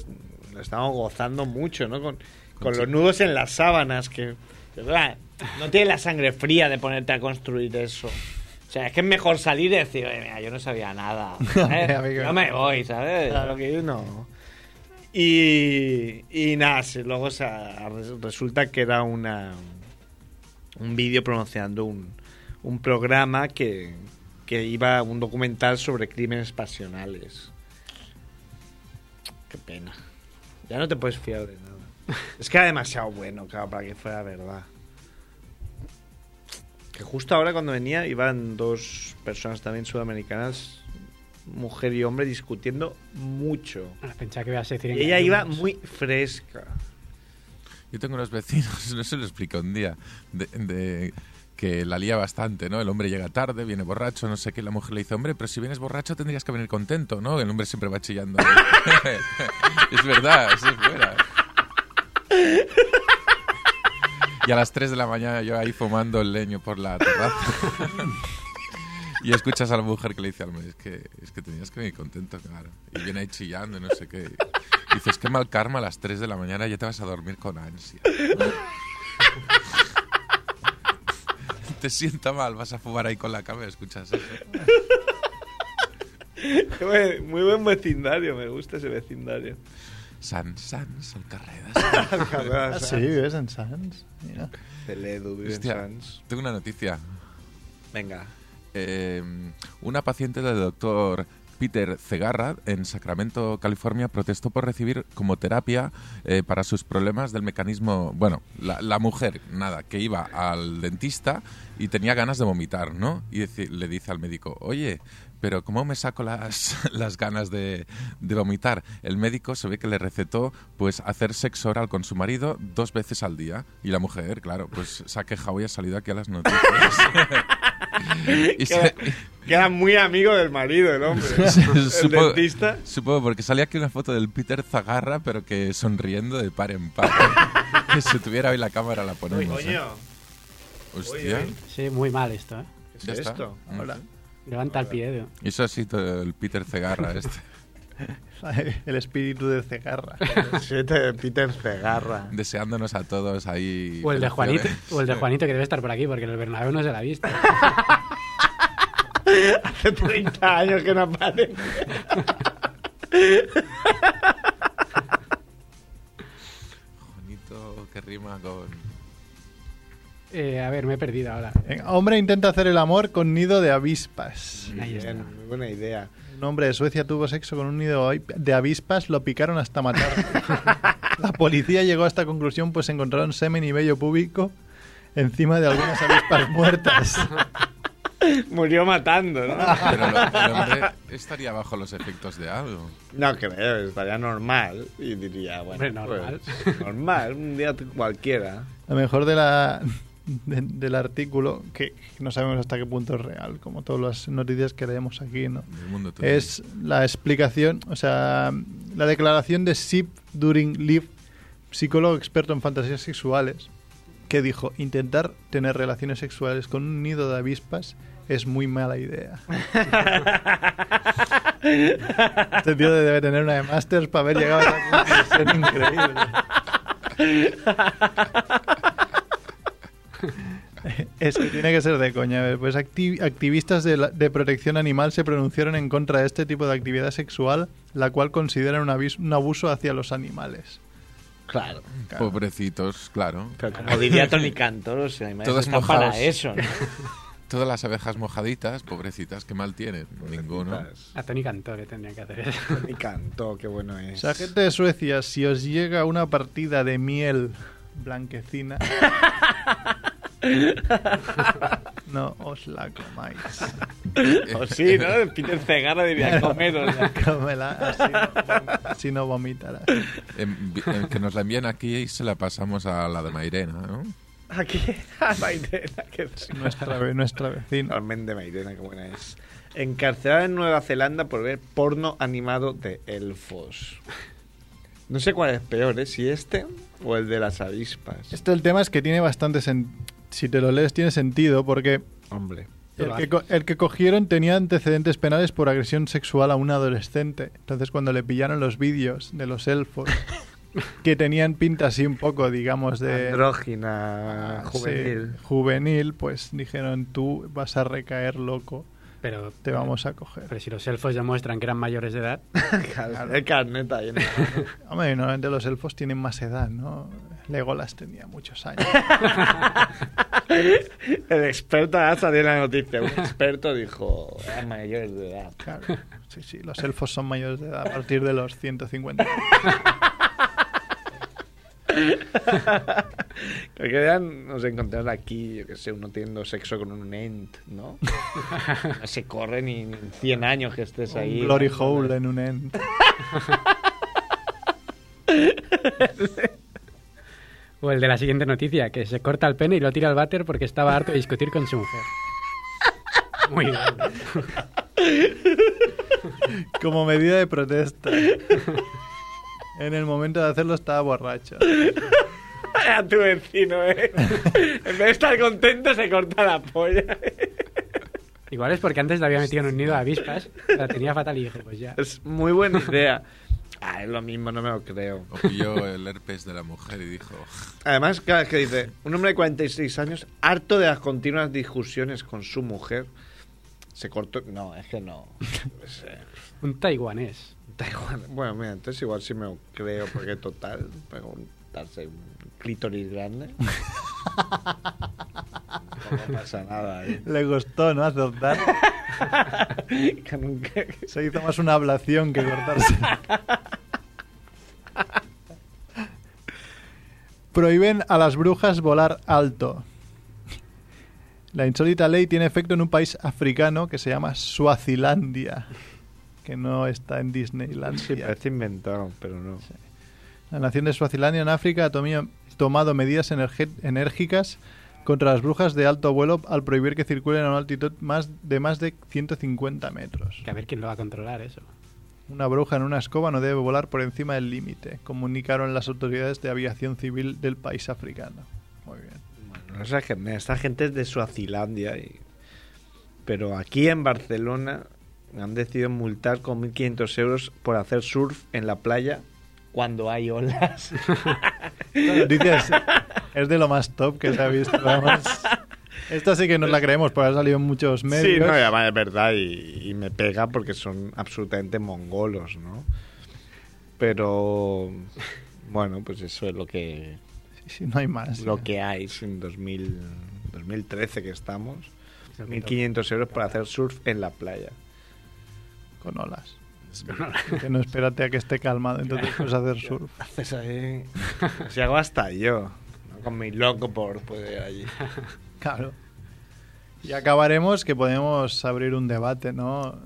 lo estamos gozando mucho, ¿no? Con, con los nudos en las sábanas, que, que, no tienes la sangre fría de ponerte a construir eso. O sea, es que es mejor salir y decir, "Oye, mira, yo no sabía nada. Yo me voy, ¿sabes? Claro. Que yo no. Y, y nada, luego o sea, resulta que era una un vídeo promocionando un, un programa que, que iba un documental sobre crímenes pasionales. Qué pena. Ya no te puedes fiar de nada. Es que era demasiado bueno, claro, para que fuera verdad. Que justo ahora cuando venía iban dos personas también sudamericanas, mujer y hombre, discutiendo mucho. Ah, Pensaba que ibas a decir Y ella iba muy fresca. Yo tengo unos vecinos, no se lo explico un día, de, de- que la lía bastante, ¿no? El hombre llega tarde, viene borracho, no sé qué, la mujer le dice, hombre, pero si vienes borracho tendrías que venir contento, ¿no? El hombre siempre va chillando. es verdad, eso es fuera. Y a las 3 de la mañana yo ahí fumando el leño por la terraza. Y escuchas a la mujer que le dice al hombre, es que, es que tenías que venir contento, claro. Y viene ahí chillando no sé qué. Y dices, qué mal karma a las 3 de la mañana, ya te vas a dormir con ansia. Te sienta mal, vas a fumar ahí con la cama y escuchas eso. Muy buen vecindario, me gusta ese vecindario. San, San, San Carreras. Ah, sí, vives en. Mira. Vive Sans. tengo una noticia. Venga. Eh, una paciente del doctor Peter Cegarra en Sacramento, California, protestó por recibir como terapia eh, para sus problemas del mecanismo. Bueno, la, mujer, nada, que iba al dentista y tenía ganas de vomitar, ¿no? Y le dice al médico, oye, pero ¿cómo me saco las, las ganas de, de vomitar? El médico se ve que le recetó pues hacer sexo oral con su marido dos veces al día. Y la mujer, claro, pues se ha quejado y ha salido aquí a las noticias. Y Que era, que era muy amigo del marido, el hombre. el Supongo- dentista. Supongo, porque salía aquí una foto del Peter Zagarra, pero que sonriendo de par en par. que si tuviera hoy la cámara la Uy, ponemos. ¿eh? coño. Hostia. Oye, Sí, muy mal esto, ¿eh? ¿Qué es esto? Mm. Hola. Levanta el pie. Y eso ha sido el Peter Cegarra este. El espíritu de Cegarra. Siete Peter Cegarra. Deseándonos a todos ahí. O el de Juanito, o el de Juanito que debe estar por aquí, porque en el Bernabéu no se la ha visto. Hace 30 años que no aparece. Juanito que rima con. Eh, a ver, me he perdido ahora. Venga, hombre intenta hacer el amor con nido de avispas. Ahí está. Bien, muy buena idea. Un hombre de Suecia tuvo sexo con un nido de avispas, lo picaron hasta matar. La policía llegó a esta conclusión pues encontraron semen y vello público encima de algunas avispas muertas. Murió matando, ¿no? Pero lo- el hombre estaría bajo los efectos de algo. No creo, estaría normal. Y diría, bueno, Hombre, normal. pues, normal, un día cualquiera. Lo mejor de la, de- del artículo, que no sabemos hasta qué punto es real, como todas las noticias que leemos aquí, ¿no? Es la explicación, o sea, la declaración de Sip During Live, psicólogo experto en fantasías sexuales, que dijo, intentar tener relaciones sexuales con un nido de avispas es muy mala idea. este tío debe tener una de Masters para haber llegado a esa conclusión increíble. Es que tiene que ser de coña. A ver, Pues acti- activistas de, la- de protección animal se pronunciaron en contra de este tipo de actividad sexual, la cual consideran un, abuso hacia los animales. Claro. Pobrecitos, claro. Pero como diría Tony Cantor, o sea, Todos están para eso, ¿no? Todas las abejas mojaditas, pobrecitas, ¿qué mal tienen? Ninguno. A Tony Cantore tendría que hacer eso. Tony Cantor, qué bueno O es. sea, gente de Suecia, si os llega una partida de miel blanquecina, no os la comáis. O sí, ¿no? Peter Cegara diría comeros. Cómela, así no, así no vomitarás. Em, em, que nos la envíen aquí y se la pasamos a la de Mairena, ¿no? Aquí, a Mairena, que es Nuestra, ve- nuestra vecina. Normalmente Mairena, qué buena es. Encarcelada en Nueva Zelanda por ver porno animado de elfos. No sé cuál es peor, ¿eh? Si este o el de las avispas. Este el tema es que tiene bastante sen- si te lo lees tiene sentido porque Hombre. el que, el que cogieron tenía antecedentes penales por agresión sexual a un adolescente. Entonces cuando le pillaron los vídeos de los elfos que tenían pinta así un poco, digamos, de Andrógina, Ah, juvenil. sí, juvenil, pues dijeron tú vas a recaer loco, Pero, te vamos a coger. pero si los elfos demuestran que eran mayores de edad, Claro, El carnet ahí en la mano. Hombre, normalmente los elfos tienen más edad, ¿no? Legolas tenía muchos años. El experto ha salido en la noticia. Un experto dijo, eran mayores de edad. Claro. Sí, sí, los elfos son mayores de edad a partir de los 150. Que quedan, nos encontramos aquí, yo que sé, uno teniendo sexo con un ent, ¿no? No se corre ni ni en 100 años que estés ahí. Un glory ¿no? hole en un end. O el de la siguiente noticia, que se corta el pene y lo tira al váter porque estaba harto de discutir con su mujer. Muy bien. Como medida de protesta. En el momento de hacerlo estaba borracho. A tu vecino, ¿eh? En vez de estar contento, se corta la polla. Igual es porque antes la había metido en un nido de avispas, la tenía fatal y dije, pues ya. Es muy buena idea. Ah, es lo mismo, no me lo creo. O pilló el herpes de la mujer y dijo... Además, cada vez que dice, un hombre de 46 años, harto de las continuas discusiones con su mujer, se cortó... No, es que no. Pues, eh, Un taiwanés. igual. Bueno, mira, entonces igual sí me lo creo, porque total, preguntarse un clítoris grande... No pasa nada, ¿eh? Le costó, ¿no? Aceptar. Que nunca- Se hizo más una ablación que cortarse. Prohíben a las brujas volar alto. La insólita ley tiene efecto en un país africano que se llama Suazilandia, que no está en Sí, Disneylandia. parece inventado, pero no. La nación de Suazilandia en África ha tomi- tomado medidas enérgicas contra las brujas de alto vuelo al prohibir que circulen a una altitud más de más de 150 metros. Que a ver quién lo va a controlar eso. Una bruja en una escoba no debe volar por encima del límite, comunicaron las autoridades de aviación civil del país africano. Muy bien. Bueno, que me- esta gente es de Suazilandia. Y... Pero aquí en Barcelona han decidido multar con 1.500 euros por hacer surf en la playa cuando hay olas. Noticia es, de lo más top que se ha visto. vamos. Esta sí que nos la creemos porque ha salido en muchos medios. Sí, no, además es verdad y, y me pega porque son absolutamente mongolos, ¿no? Pero bueno, pues eso es lo que Sí, sí, no hay más. lo que hay en 2000, 2013 que estamos. Es lo que 1.500 euros para hacer surf en la playa. Con olas. Que no espérate a que esté calmado, entonces puedes hacer surf. Haces ahí. Si hago hasta yo. ¿no? Con mi loco por poder allí. Claro. Y acabaremos que podemos abrir un debate, ¿no?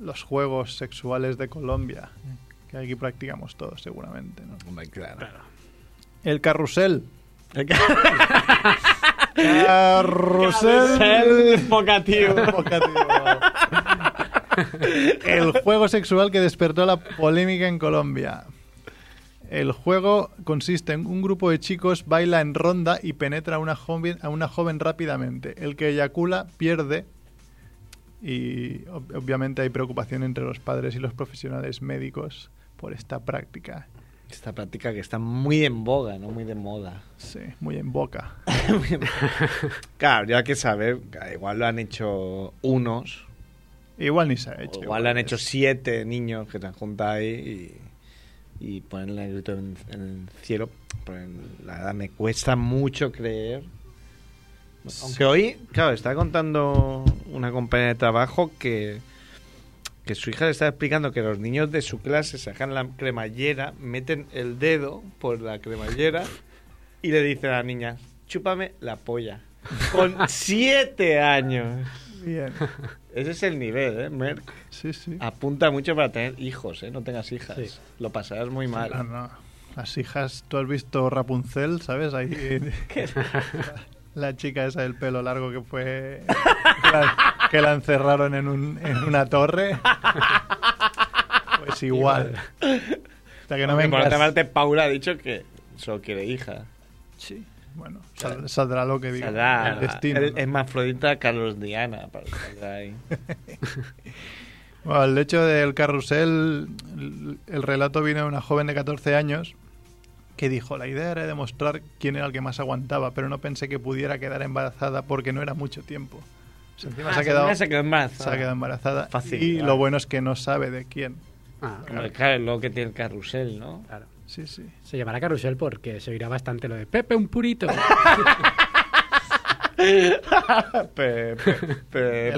Los juegos sexuales de Colombia, que aquí practicamos todos seguramente, ¿no? Hombre, claro. El carrusel. El Carrusel. vocativo. Evocativo. El juego sexual que despertó la polémica en Colombia. El juego consiste en un grupo de chicos baila en ronda y penetra a una joven, a una joven rápidamente. El que eyacula pierde y ob- obviamente hay preocupación entre los padres y los profesionales médicos por esta práctica. Esta práctica que está muy en boga, ¿no? Muy de moda. Sí, muy en boca. Claro, ya que saber, igual lo han hecho unos, Igual ni se ha o hecho. igual lo han hecho siete niños que se han juntado ahí y, y ponen el grito en, en el cielo. Pero la verdad me cuesta mucho creer. Aunque hoy, claro, está contando una compañera de trabajo que, que su hija le está explicando que los niños de su clase sacan la cremallera, meten el dedo por la cremallera y le dicen a la niña, chúpame la polla. Con siete años. Bien. Ese es el nivel, ¿eh? Merck Sí, sí. apunta mucho para tener hijos, ¿eh? No tengas hijas. Sí. Lo pasarás muy mal. No, no. Las hijas, tú has visto Rapunzel, ¿sabes? Ahí. la chica esa del pelo largo que fue. que la, que la encerraron en, un, en una torre. Pues igual. Hasta que no Aunque por otra parte, Paula ha dicho que solo quiere hija. Sí. Bueno, sal- saldrá lo que diga. Saldrá el destino. el ¿no? hermafrodita Carlos Diana. Para ahí. Bueno, el hecho del carrusel, el, el relato viene de una joven de 14 años que dijo, la idea era demostrar quién era el que más aguantaba, pero no pensé que pudiera quedar embarazada porque no era mucho tiempo. O sea, encima Ah, se, ha quedado, se quedó embarazada. se ha quedado embarazada Fácil, y claro. lo bueno es que no sabe de quién. Ah, claro, es lo que tiene el carrusel, ¿no? claro. Sí, sí. Se llamará carrusel porque se oirá bastante lo de Pepe un purito. El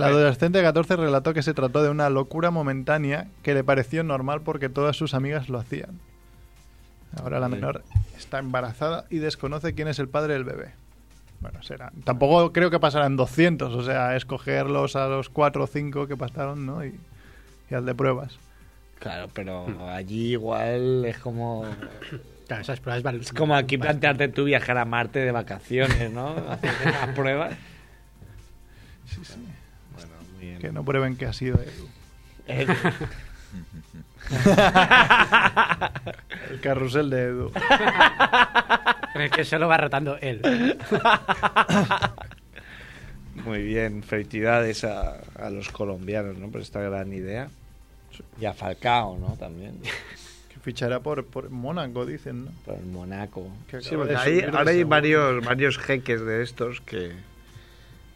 adolescente de 14 relató que se trató de una locura momentánea que le pareció normal porque todas sus amigas lo hacían. Ahora la menor está embarazada y desconoce quién es el padre del bebé. Bueno, será. Tampoco creo que pasarán 200, o sea, escogerlos a los 4 o 5 que pasaron, ¿no? Y, y al de pruebas. Claro, pero allí igual es como... Claro, esas pruebas. Es como aquí plantearte tú viajar a Marte de vacaciones, ¿no? Hacer unas pruebas. Sí, sí. Bueno, muy bien. Que no prueben que ha sido Edu. Eh, El carrusel de Edu. En el que solo va rotando él. Muy bien, felicidades a, a los colombianos, ¿no? Por esta gran idea. Y a Falcao, ¿no? También. Que fichará por, por Mónaco, dicen, ¿no? Por el Monaco. Que Sí, porque de ahora hay varios, varios jeques de estos que,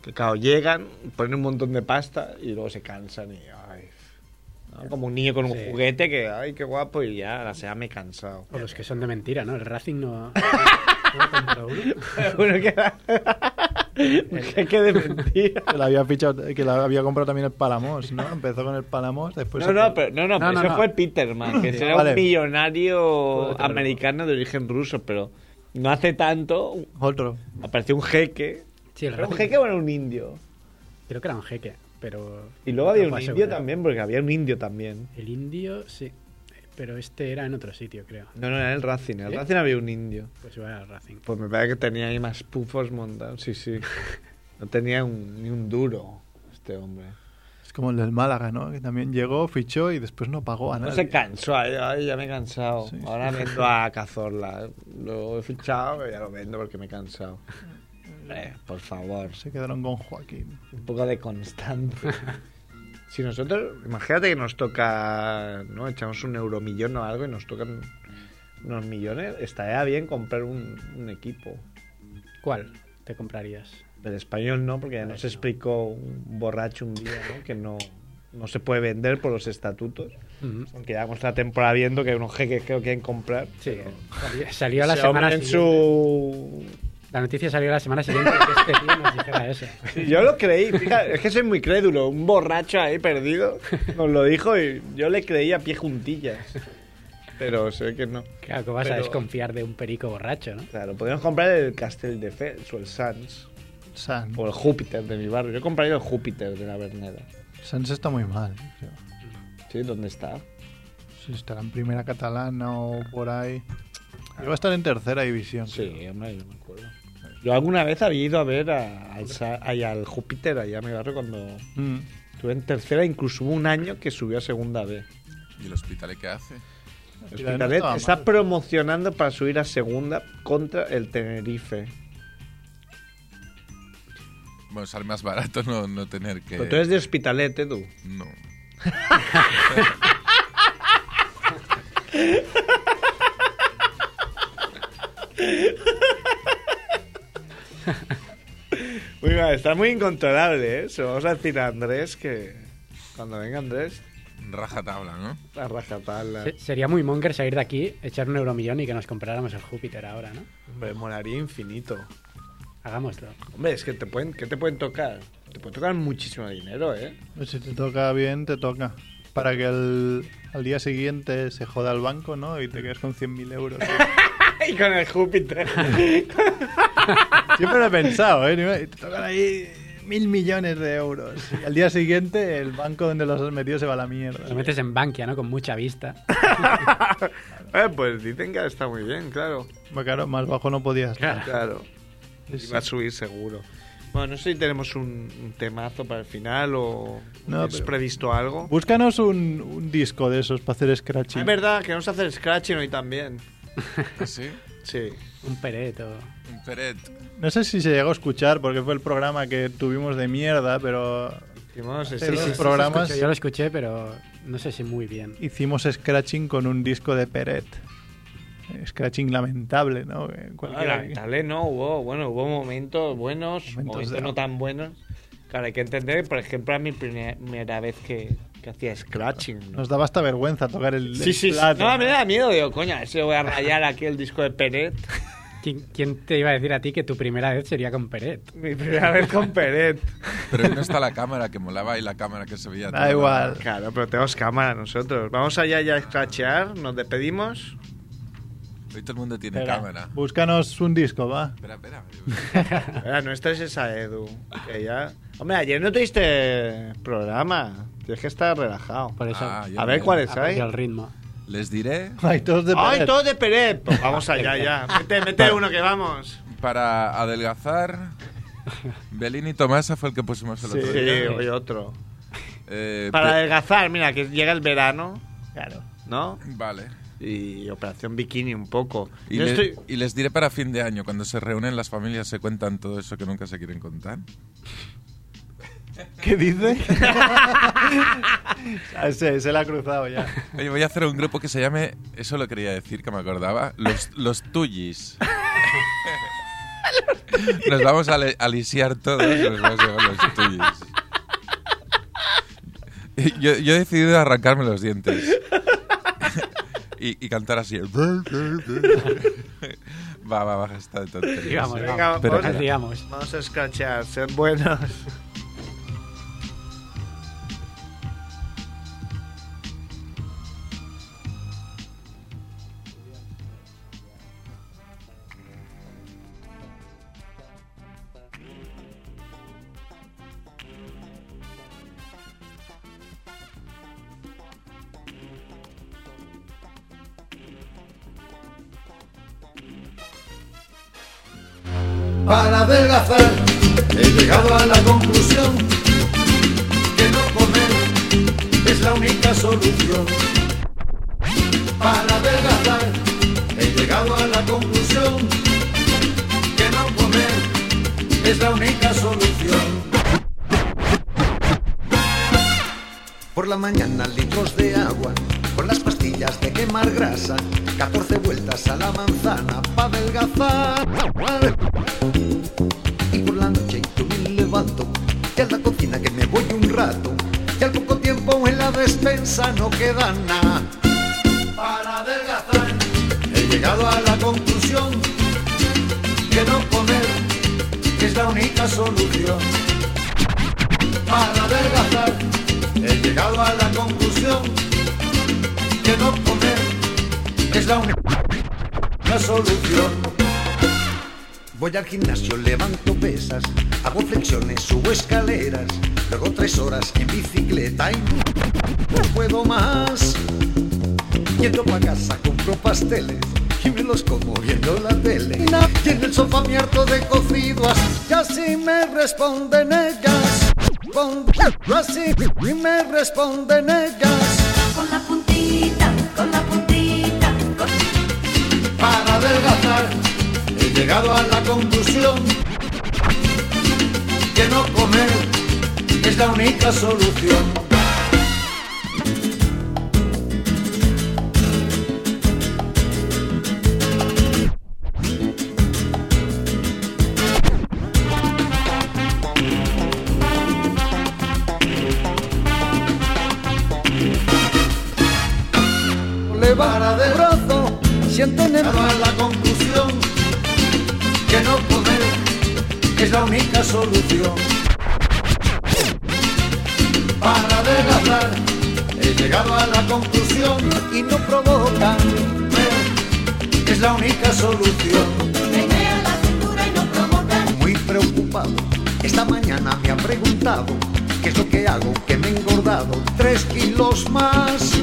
que, claro, llegan, ponen un montón de pasta y luego se cansan y, ay, ¿no? Como un niño con un Sí. juguete que, ay, qué guapo, y ya, la sea me he cansado. O los que son de mentira, ¿no? El Racing no. no uno. bueno, que un jeque de mentira. Que la había fichado, que la había comprado también el Palamos, ¿no? Empezó con el Palamos, después... No, no, fue- pero, no, no, No, pero no, ese no. fue Peterman, que Sí, era vale. un millonario americano de origen ruso, pero no hace tanto Otro. apareció un jeque. Sí, el ¿Era un jeque o era un indio? Creo que era un jeque, pero. Y luego había un indio asegurar. también, porque había un indio también. El indio, sí. Pero este era en otro sitio, creo. No, no, era el Racing. En el ¿Sí? Racing había un indio. Pues era el Racing. Pues me parece que tenía ahí más pufos montados. Sí, sí. No tenía un- ni un duro este hombre. Es como el del Málaga, ¿no? Que también llegó, fichó y después no pagó a No nadie. se cansó, ay, ay, ya me he cansado. Sí, Ahora vendo a Cazorla. Lo he fichado, pero ya lo vendo porque me he cansado. Eh, por favor, Se quedaron con Joaquín. un poco de constancia. Si nosotros, imagínate que nos toca, ¿no? Echamos un euromillón o algo y nos tocan unos millones, estaría bien comprar un, un equipo. ¿Cuál te comprarías? El español no, porque ya nos explicó un borracho un día, ¿no? Que no, no se puede vender por los estatutos. Ujú. Aunque llevamos la temporada viendo que hay unos jeques que lo quieren comprar. Sí, salió, salió la semana en siguiente. su... La noticia salió la semana siguiente que este tío nos dijera eso. Sí, Yo lo creí, fíjate, es que soy muy crédulo. Un borracho ahí perdido nos lo dijo y yo le creí a pie juntillas. Pero sé que no. Claro, que vas a desconfiar de un perico borracho, ¿no? Claro, podríamos comprar el Castel de Fels o el Sans. Sans. O el Júpiter de mi barrio. Yo compraría el Júpiter de la Verneda. Sans está muy mal. creo. ¿Sí? ¿Dónde está? Si estará en primera catalana o por ahí. Iba a estar en tercera división. Sí, hombre, yo me acuerdo. Yo alguna vez había ido a ver a- al, Sa- ahí al Júpiter allá a mi barrio cuando Mm. estuve en tercera. Incluso hubo un año que subió a segunda B. ¿Y el hospital qué hace? El no Hospitalet está mal. promocionando para subir a segunda contra el Tenerife. Bueno, sale más barato no, no tener que... Pero tú eres de Hospitalet, Edu. No. Muy mal, está muy incontrolable, ¿eh? Se lo vamos a decir a Andrés que cuando venga Andrés, Raja tabla, ¿no? a rajatabla. Se- sería muy monger salir de aquí, echar un euromillón y que nos compráramos el Júpiter ahora, ¿no? Hombre, molaría infinito. Hagámoslo. Hombre, es que te pueden, ¿qué te pueden tocar? Te pueden tocar muchísimo dinero, ¿eh? Pues si te toca bien, te toca. Para que el- al día siguiente se joda el banco, ¿no? Y te quedes con 100.000 euros. y con el Júpiter. Siempre lo he pensado, ¿eh? Te tocan ahí mil millones de euros. Y al día siguiente el banco donde los has metido se va a la mierda. Lo metes en Bankia, ¿no? Con mucha vista. Eh, pues dicen que está muy bien, claro. Bueno, claro, más bajo no podías estar. Claro. Y va a subir seguro. Bueno, no sé si tenemos un, un temazo para el final o No, es previsto algo. Búscanos un, un disco de esos para hacer scratching. Ah, es verdad que vamos a hacer scratching hoy también. ¿Sí? Sí. Un pereto. Un Peret. No sé si se llegó a escuchar porque fue el programa que tuvimos de mierda, pero Hicimos Sí, ese- sí, sí. se programas- yo lo escuché, pero no sé si muy bien. hicimos scratching con un disco de Peret. Scratching lamentable, ¿no? Ah, lamentable, no, hubo, bueno, hubo momentos buenos, Momentos momentos, de- no tan buenos. Claro, hay que entender, por ejemplo, a mi primer- primera vez que, que hacía scratching. ¿no? Nos daba hasta vergüenza tocar el, Sí, el sí, plato, No, me da miedo, digo, coña, si voy a rayar aquí el disco de Peret. ¿Quién, quién te iba a decir a ti que tu primera vez sería con Peret? Mi primera vez con Peret. Pero ahí no está la cámara que molaba y la cámara que se veía. Da igual. Claro, pero tenemos cámara nosotros. Vamos allá ya a scratchear, nos despedimos. Hoy todo el mundo tiene Espera, cámara. Búscanos un disco, va. Espera, espera. Espera, no estreses a Edu. Que ya... Hombre, ayer no tuviste programa. Tienes que estar relajado. Por eso Ah, A ver cuáles hay. el ritmo. Les diré, Ay, todos de ¡Ay, Peret. todo de Peret! Pues vamos allá ya. Mete, mete uno que vamos. para adelgazar, Belín y Tomasa fue el que pusimos el Sí, otro día. hoy otro. Eh, Para adelgazar, mira, que llega el verano, Claro. ¿no? Vale. Y operación bikini un poco. Y, Yo le- estoy... y les diré para fin de año, cuando se reúnen las familias, se cuentan todo eso que nunca se quieren contar. ¿Qué dice? Ah, se, se la ha cruzado ya. Oye, voy a hacer un grupo que se llame, eso lo quería decir, que me acordaba, los, los Tuyis. Nos vamos a, le- a lisiar todos nos vamos a llamar los Tuyis. Y Yo, yo he decidido arrancarme los dientes. Y, y cantar así. Va, va, baja esta tontería. Digamos, Venga, vamos. Pero- vamos, Digamos. vamos a scratchear, ser buenos. Para adelgazar he llegado a la conclusión que no comer es la única solución. Para adelgazar he llegado a la conclusión que no comer es la única solución. Por la mañana litros de agua, con las pastillas de quemar grasa, 14 vueltas a la manzana para adelgazar. Y por la noche yo me levanto y a la cocina que me voy un rato y al poco tiempo en la despensa no queda nada. Para adelgazar he llegado a la conclusión que no comer es la única solución. Para adelgazar he llegado a la conclusión que no comer es la única solución. Voy al gimnasio, levanto pesas, hago flexiones, subo escaleras, luego tres horas en bicicleta y no puedo más. Yendo pa' casa compro pasteles y me los como viendo la tele. Y en el sofá me de cocido, y así me responden ellas. Con, así me responden ellas. Llegado a la conclusión que no comer es la única solución. Para de brazo, sienten el a la conclusión que no comer es la única solución. Para adelgazar he llegado a la conclusión y no provocan es la única solución. Menea la cintura y no provocan. Muy preocupado, esta mañana me ha preguntado qué es lo que hago, que me he engordado tres kilos más.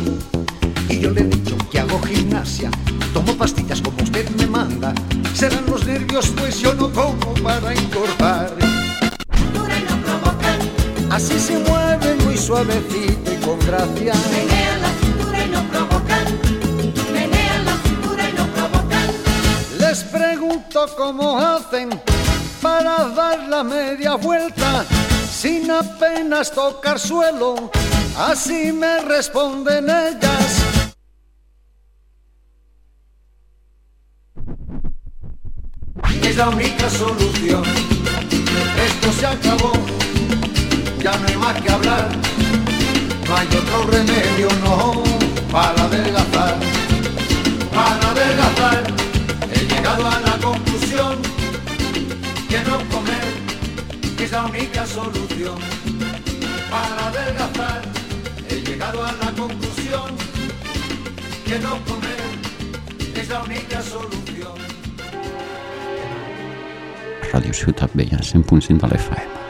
Y yo le he dicho que hago gimnasia, tomo pastillas como usted me manda. Serán los nervios, pues yo no como para engordar. Cintura y no provocan. Así se mueve muy suavecito y con gracia. Menea la cintura y no provocan. Menea la cintura y no provocan. Les pregunto cómo hacen para dar la media vuelta sin apenas tocar suelo. Así me responden ellas. La única solución. Esto se acabó. Ya no hay más que hablar. No hay otro remedio, no, para adelgazar. Para adelgazar. He llegado a la conclusión que no comer es la única solución. Para adelgazar he llegado a la conclusión que no comer es la única solución. Radio Ciutat Vella, 100.5 de l'FM.